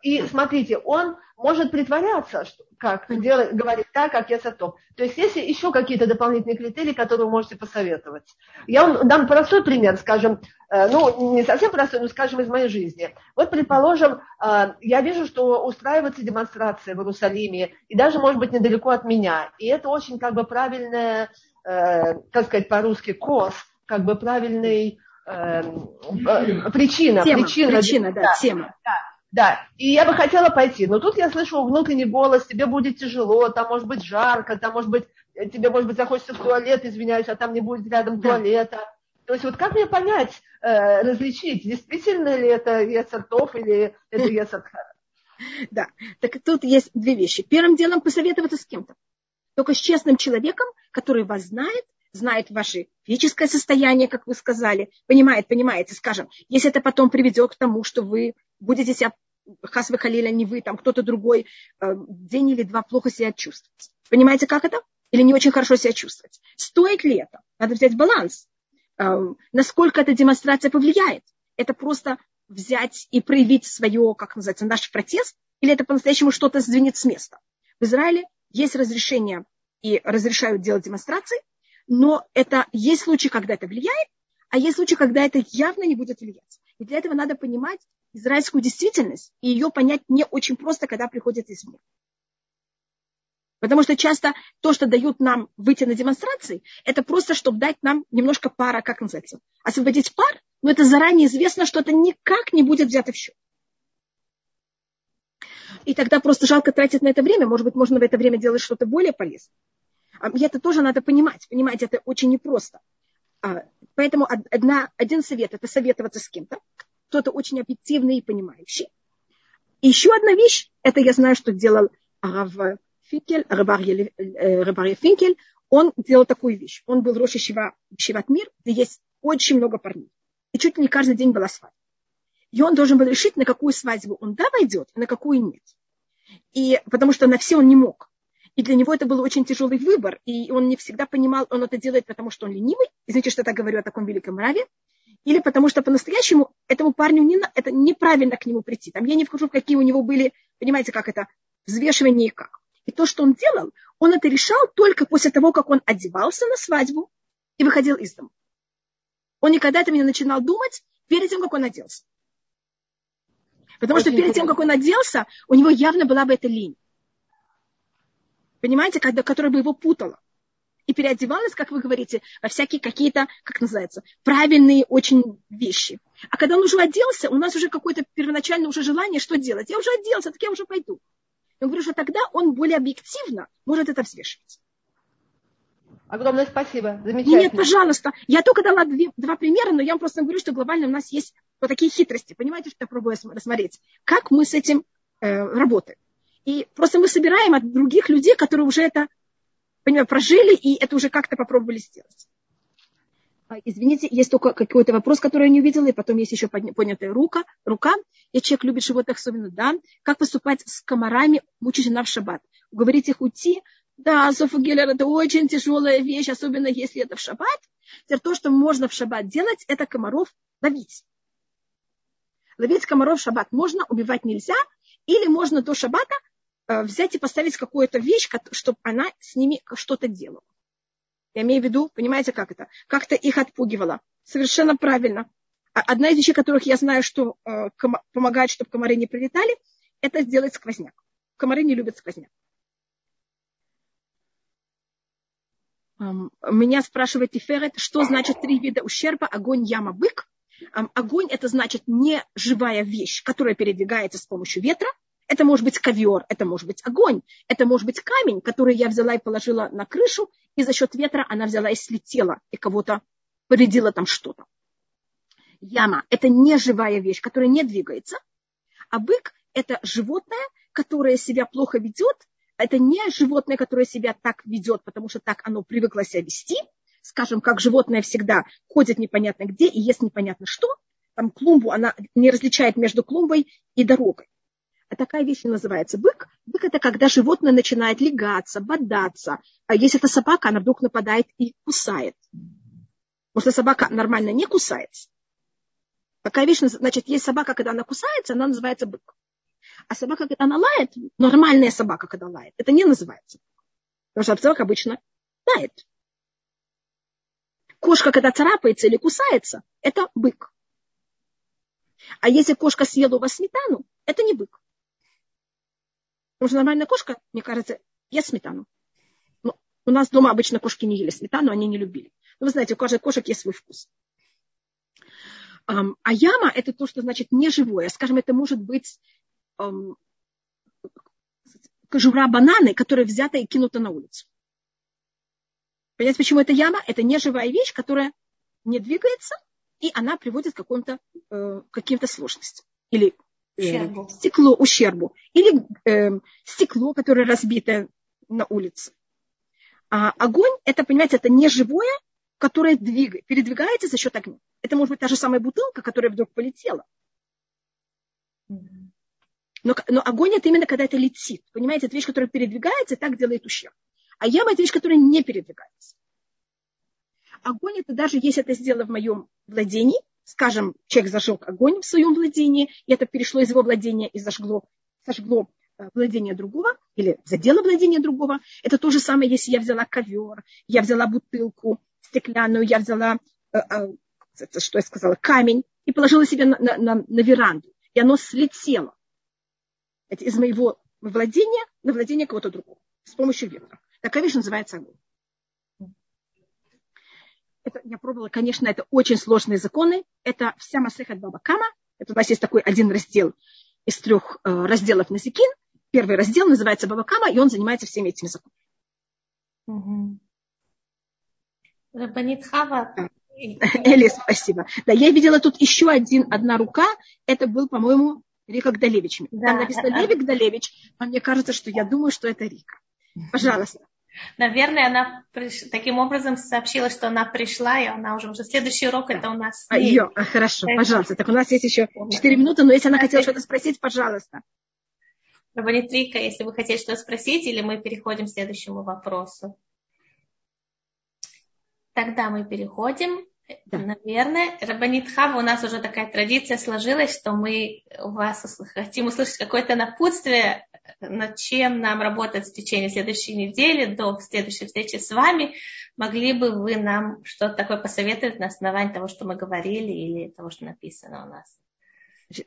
D: и смотрите, он может притворяться, как делать, говорить так, как я сатов. То есть есть еще какие-то дополнительные критерии, которые вы можете посоветовать. Я вам дам простой пример, скажем, э, ну, не совсем простой, но, скажем, из моей жизни. Вот, предположим, э, я вижу, что устраивается демонстрация в Иерусалиме, и даже, может быть, недалеко от меня. И это очень, как бы, правильная, как сказать по-русски, кос, как бы правильный э, причина,
B: тема,
D: причина,
B: причина, да, да, тема.
D: Да, да, и я бы хотела пойти, но тут я слышу внутренний голос, тебе будет тяжело, там может быть жарко, там может быть, э, тебе может быть захочется в туалет, извиняюсь, а там не будет рядом да. туалета. То есть вот как мне понять, э, различить, действительно ли это Ецартов или это Ецартхара?
B: Да, так тут есть две вещи. Первым делом посоветоваться с кем-то. Только с честным человеком, который вас знает, знает ваше физическое состояние, как вы сказали, понимает, понимаете, скажем, если это потом приведет к тому, что вы будете себя, хас халиля, не вы, там кто-то другой, э, день или два плохо себя чувствовать. Понимаете, как это? Или не очень хорошо себя чувствовать. Стоит ли это? Надо взять баланс. Э, насколько эта демонстрация повлияет? Это просто взять и проявить свое, как называется, наш протест, или это по-настоящему что-то сдвинет с места? В Израиле есть разрешение и разрешают делать демонстрации, но это есть случаи, когда это влияет, а есть случаи, когда это явно не будет влиять. И для этого надо понимать израильскую действительность, и ее понять не очень просто, когда приходит извне. Потому что часто то, что дают нам выйти на демонстрации, это просто, чтобы дать нам немножко пара, как называется, освободить пар, но это заранее известно, что это никак не будет взято в счет. И тогда просто жалко тратить на это время. Может быть, можно в это время делать что-то более полезное. А, и это тоже надо понимать. Понимаете, это очень непросто. А, поэтому одна, один совет – это советоваться с кем-то, кто-то очень объективный и понимающий. И еще одна вещь, это я знаю, что делал Рав Финкель, Рабарья Финкель, он делал такую вещь. Он был Роша Шиват Мир, где есть очень много парней. И чуть ли не каждый день была свадьба. И он должен был решить, на какую свадьбу он да войдет, а на какую нет. И потому что на все он не мог. И для него это был очень тяжелый выбор. И он не всегда понимал, он это делает, потому что он ленивый. Извините, что я так говорю о таком великом мраве. Или потому что по-настоящему этому парню не, это неправильно к нему прийти. Там я не вхожу, какие у него были, понимаете, как это, взвешивание и как. И то, что он делал, он это решал только после того, как он одевался на свадьбу и выходил из дома. Он никогда это не начинал думать перед тем, как он оделся. Потому Очень что перед тем, как он оделся, у него явно была бы эта лень понимаете, когда, которая бы его путала. И переодевалась, как вы говорите, во всякие какие-то, как называется, правильные очень вещи. А когда он уже оделся, у нас уже какое-то первоначальное уже желание, что делать? Я уже оделся, так я уже пойду. Я говорю, что тогда он более объективно может это взвешивать.
D: Огромное спасибо. Замечательно.
B: Нет, пожалуйста. Я только дала две, два примера, но я вам просто говорю, что глобально у нас есть вот такие хитрости. Понимаете, что я пробую рассмотреть? Как мы с этим э, работаем. И просто мы собираем от других людей, которые уже это понимаю, прожили и это уже как-то попробовали сделать. А, извините, есть только какой-то вопрос, который я не увидела, и потом есть еще поднятая рука. рука. И человек любит животных особенно, да. Как поступать с комарами, мучительно в шаббат? Уговорить их уйти? Да, Софа Геллер, это очень тяжелая вещь, особенно если это в шаббат. Теперь то, что можно в шаббат делать, это комаров ловить. Ловить комаров в шаббат можно, убивать нельзя. Или можно до шаббата взять и поставить какую-то вещь, чтобы она с ними что-то делала. Я имею в виду, понимаете, как это? Как-то их отпугивала. Совершенно правильно. А одна из вещей, которых я знаю, что э, помогает, чтобы комары не прилетали, это сделать сквозняк. Комары не любят сквозняк. Меня спрашивает Тиферет, что значит три вида ущерба, огонь, яма, бык. Огонь – это значит не живая вещь, которая передвигается с помощью ветра – это может быть ковер, это может быть огонь, это может быть камень, который я взяла и положила на крышу, и за счет ветра она взяла и слетела, и кого-то повредила там что-то. Яма – это не живая вещь, которая не двигается, а бык – это животное, которое себя плохо ведет, это не животное, которое себя так ведет, потому что так оно привыкло себя вести, скажем, как животное всегда ходит непонятно где и ест непонятно что, там клумбу, она не различает между клумбой и дорогой. Такая вещь называется бык. Бык это когда животное начинает легаться, бодаться. А если это собака, она вдруг нападает и кусает. Потому что собака нормально не кусается. Такая вещь, значит, есть собака, когда она кусается, она называется бык. А собака, когда она лает, нормальная собака, когда лает, это не называется. Потому что собака обычно лает. Кошка, когда царапается или кусается, это бык. А если кошка съела у вас сметану, это не бык. Потому что нормальная кошка, мне кажется, ест сметану. Но у нас дома обычно кошки не ели сметану, они не любили. Но вы знаете, у каждой кошек есть свой вкус. А яма – это то, что значит неживое. Скажем, это может быть кожура бананы, которая взята и кинута на улицу. Понимаете, почему это яма? Это неживая вещь, которая не двигается, и она приводит к каким-то э, сложностям. Или э, стекло, ущербу. Или э, стекло, которое разбито на улице. А огонь, это, понимаете, это не живое, которое двигает, передвигается за счет огня. Это может быть та же самая бутылка, которая вдруг полетела. Но, но огонь это именно когда это летит. Понимаете, это вещь, которая передвигается, и так делает ущерб. А яма это вещь, которая не передвигается. Огонь это даже если это сделано в моем владении, скажем, человек зажег огонь в своем владении, и это перешло из его владения и зажгло, сожгло э, владение другого или задело владение другого. Это то же самое, если я взяла ковер, я взяла бутылку стеклянную, я взяла, э, э, что я сказала, камень и положила себе на, на, на, на веранду, и оно слетело это из моего владения на владение кого-то другого с помощью ветра. Такая вещь называется огонь это, я пробовала, конечно, это очень сложные законы. Это вся Масехат Бабакама. Это у нас есть такой один раздел из трех э, разделов Назикин. Первый раздел называется Бабакама, и он занимается всеми этими законами.
A: Угу. Рабанит Хава.
B: Эли, спасибо. Да, я видела тут еще один, одна рука. Это был, по-моему, Рика Гдалевич. Да, Там написано да. Левик Гдалевич, а мне кажется, что я думаю, что это Рика. Пожалуйста.
A: Наверное, она приш... таким образом сообщила, что она пришла, и она уже уже следующий урок это у нас.
B: А, ее, а, хорошо, это... пожалуйста. Так у нас есть еще 4 минуты, но если она хотела что-то спросить, пожалуйста.
A: Рабанит Рика, если вы хотите что-то спросить, или мы переходим к следующему вопросу. Тогда мы переходим. Да. Наверное, Рабанит Хава, у нас уже такая традиция сложилась, что мы у вас хотим услышать какое-то напутствие над чем нам работать в течение следующей недели до следующей встречи с вами, могли бы вы нам что-то такое посоветовать на основании того, что мы говорили или того, что написано у нас?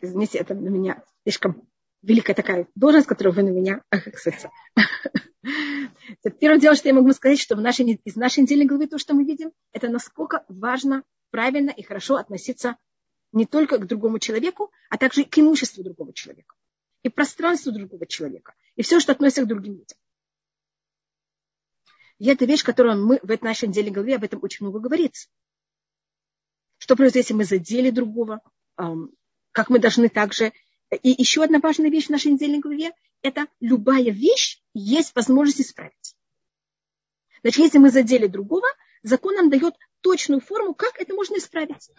B: Извините, это на меня слишком великая такая должность, которую вы на меня, кстати. Первое дело, что я могу сказать, что в нашей, из нашей недельной главы то, что мы видим, это насколько важно правильно и хорошо относиться не только к другому человеку, а также к имуществу другого человека и пространство другого человека, и все, что относится к другим людям. И это вещь, которую мы в этой нашей неделе голове об этом очень много говорится. Что произойдет, если мы задели другого, как мы должны также... И еще одна важная вещь в нашей недельной главе – это любая вещь есть возможность исправить. Значит, если мы задели другого, закон нам дает точную форму, как это можно исправить.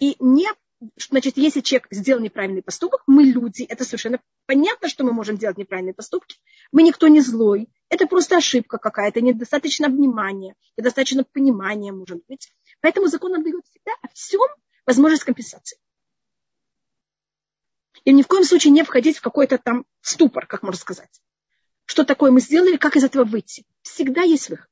B: И не значит, если человек сделал неправильный поступок, мы люди, это совершенно понятно, что мы можем делать неправильные поступки. Мы никто не злой. Это просто ошибка какая-то, недостаточно внимания, недостаточно понимания, может быть. Поэтому закон нам всегда о всем возможность компенсации. И ни в коем случае не входить в какой-то там ступор, как можно сказать. Что такое мы сделали, как из этого выйти. Всегда есть выход.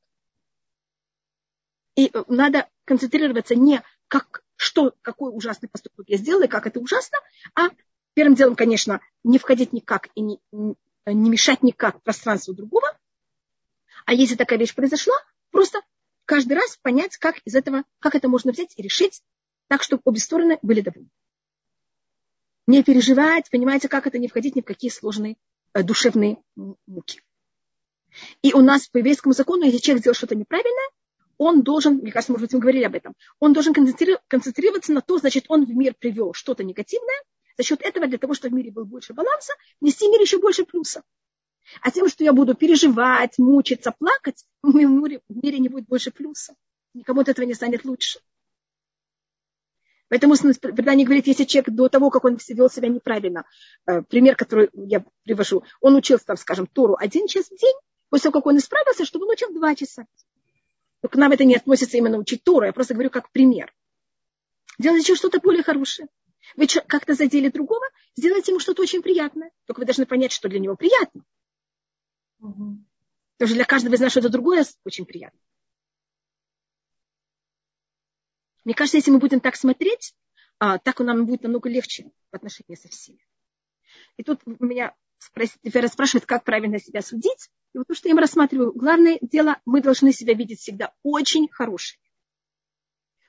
B: И надо концентрироваться не как что, какой ужасный поступок я сделала, и как это ужасно, а первым делом, конечно, не входить никак и не, не мешать никак пространству другого. А если такая вещь произошла, просто каждый раз понять, как из этого, как это можно взять и решить, так, чтобы обе стороны были довольны. Не переживать, понимаете, как это не входить ни в какие сложные э, душевные муки. И у нас по еврейскому закону, если человек сделал что-то неправильное, он должен, мне кажется, может быть, мы говорили об этом, он должен концентрироваться на то, значит, он в мир привел что-то негативное, за счет этого, для того, чтобы в мире был больше баланса, нести в мир еще больше плюсов. А тем, что я буду переживать, мучиться, плакать, в мире, в мире не будет больше плюса. Никому от этого не станет лучше. Поэтому предание говорит, если человек до того, как он вел себя неправильно, э, пример, который я привожу, он учился, там, скажем, Тору один час в день, после того, как он исправился, чтобы он учил два часа. Но к нам это не относится именно учить Тору, я просто говорю как пример. Делайте что-то более хорошее. Вы как-то задели другого, сделайте ему что-то очень приятное. Только вы должны понять, что для него приятно. Угу. Потому что для каждого из нас что-то другое очень приятно. Мне кажется, если мы будем так смотреть, а, так нам будет намного легче в отношении со всеми. И тут меня теперь спрашивают, как правильно себя судить. И вот то, что я им рассматриваю, главное дело, мы должны себя видеть всегда очень хорошими.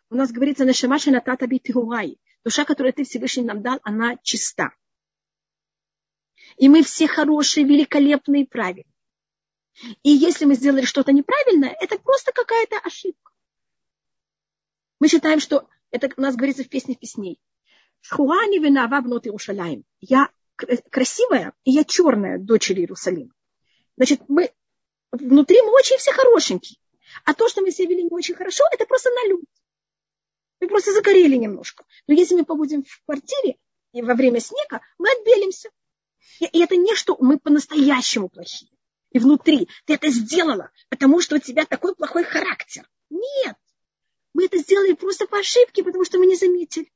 B: У нас говорится на шамаше на татаби пируай. Душа, которую ты Всевышний нам дал, она чиста. И мы все хорошие, великолепные правильные. И если мы сделали что-то неправильное, это просто какая-то ошибка. Мы считаем, что это у нас говорится в песне песней. Шхуани винава внут Иерушалаем. Я красивая, и я черная, дочери Иерусалима. Значит, мы внутри мы очень все хорошенькие. А то, что мы себя вели не очень хорошо, это просто налют. Мы просто загорели немножко. Но если мы побудем в квартире и во время снега, мы отбелимся. И это не что мы по-настоящему плохие. И внутри ты это сделала, потому что у тебя такой плохой характер. Нет. Мы это сделали просто по ошибке, потому что мы не заметили.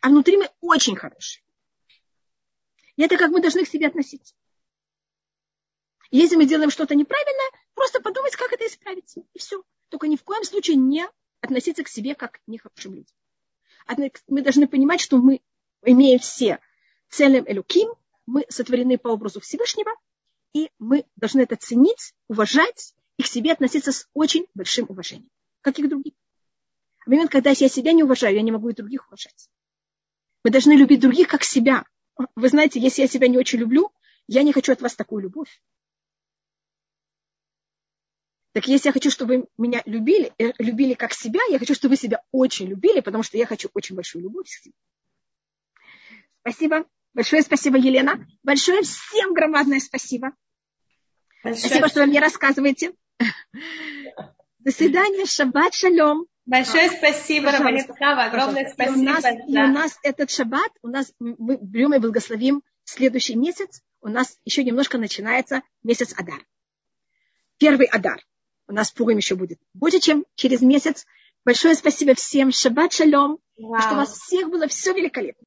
B: А внутри мы очень хорошие. И это как мы должны к себе относиться. Если мы делаем что-то неправильное, просто подумать, как это исправить. И все. Только ни в коем случае не относиться к себе как к нехорошим людям. Мы должны понимать, что мы имеем все целым элюким, мы сотворены по образу Всевышнего, и мы должны это ценить, уважать и к себе относиться с очень большим уважением, как и к другим. В момент, когда я себя не уважаю, я не могу и других уважать. Мы должны любить других, как себя. Вы знаете, если я себя не очень люблю, я не хочу от вас такую любовь. Так если я хочу, чтобы вы меня любили, э, любили как себя, я хочу, чтобы вы себя очень любили, потому что я хочу очень большую любовь к себе. Спасибо. Большое спасибо, Елена. Большое всем громадное спасибо. Большое спасибо, что вы мне рассказываете. До свидания, шаббат шалом.
A: Большое спасибо, Рабанитхава, огромное спасибо. И у, нас,
B: и у нас этот шаббат, у нас мы берем и благословим следующий месяц. У нас еще немножко начинается месяц Адар. Первый Адар. У нас Пурим еще будет больше, чем через месяц. Большое спасибо всем. Шаббат шалом. Вау. Что у вас всех было все великолепно.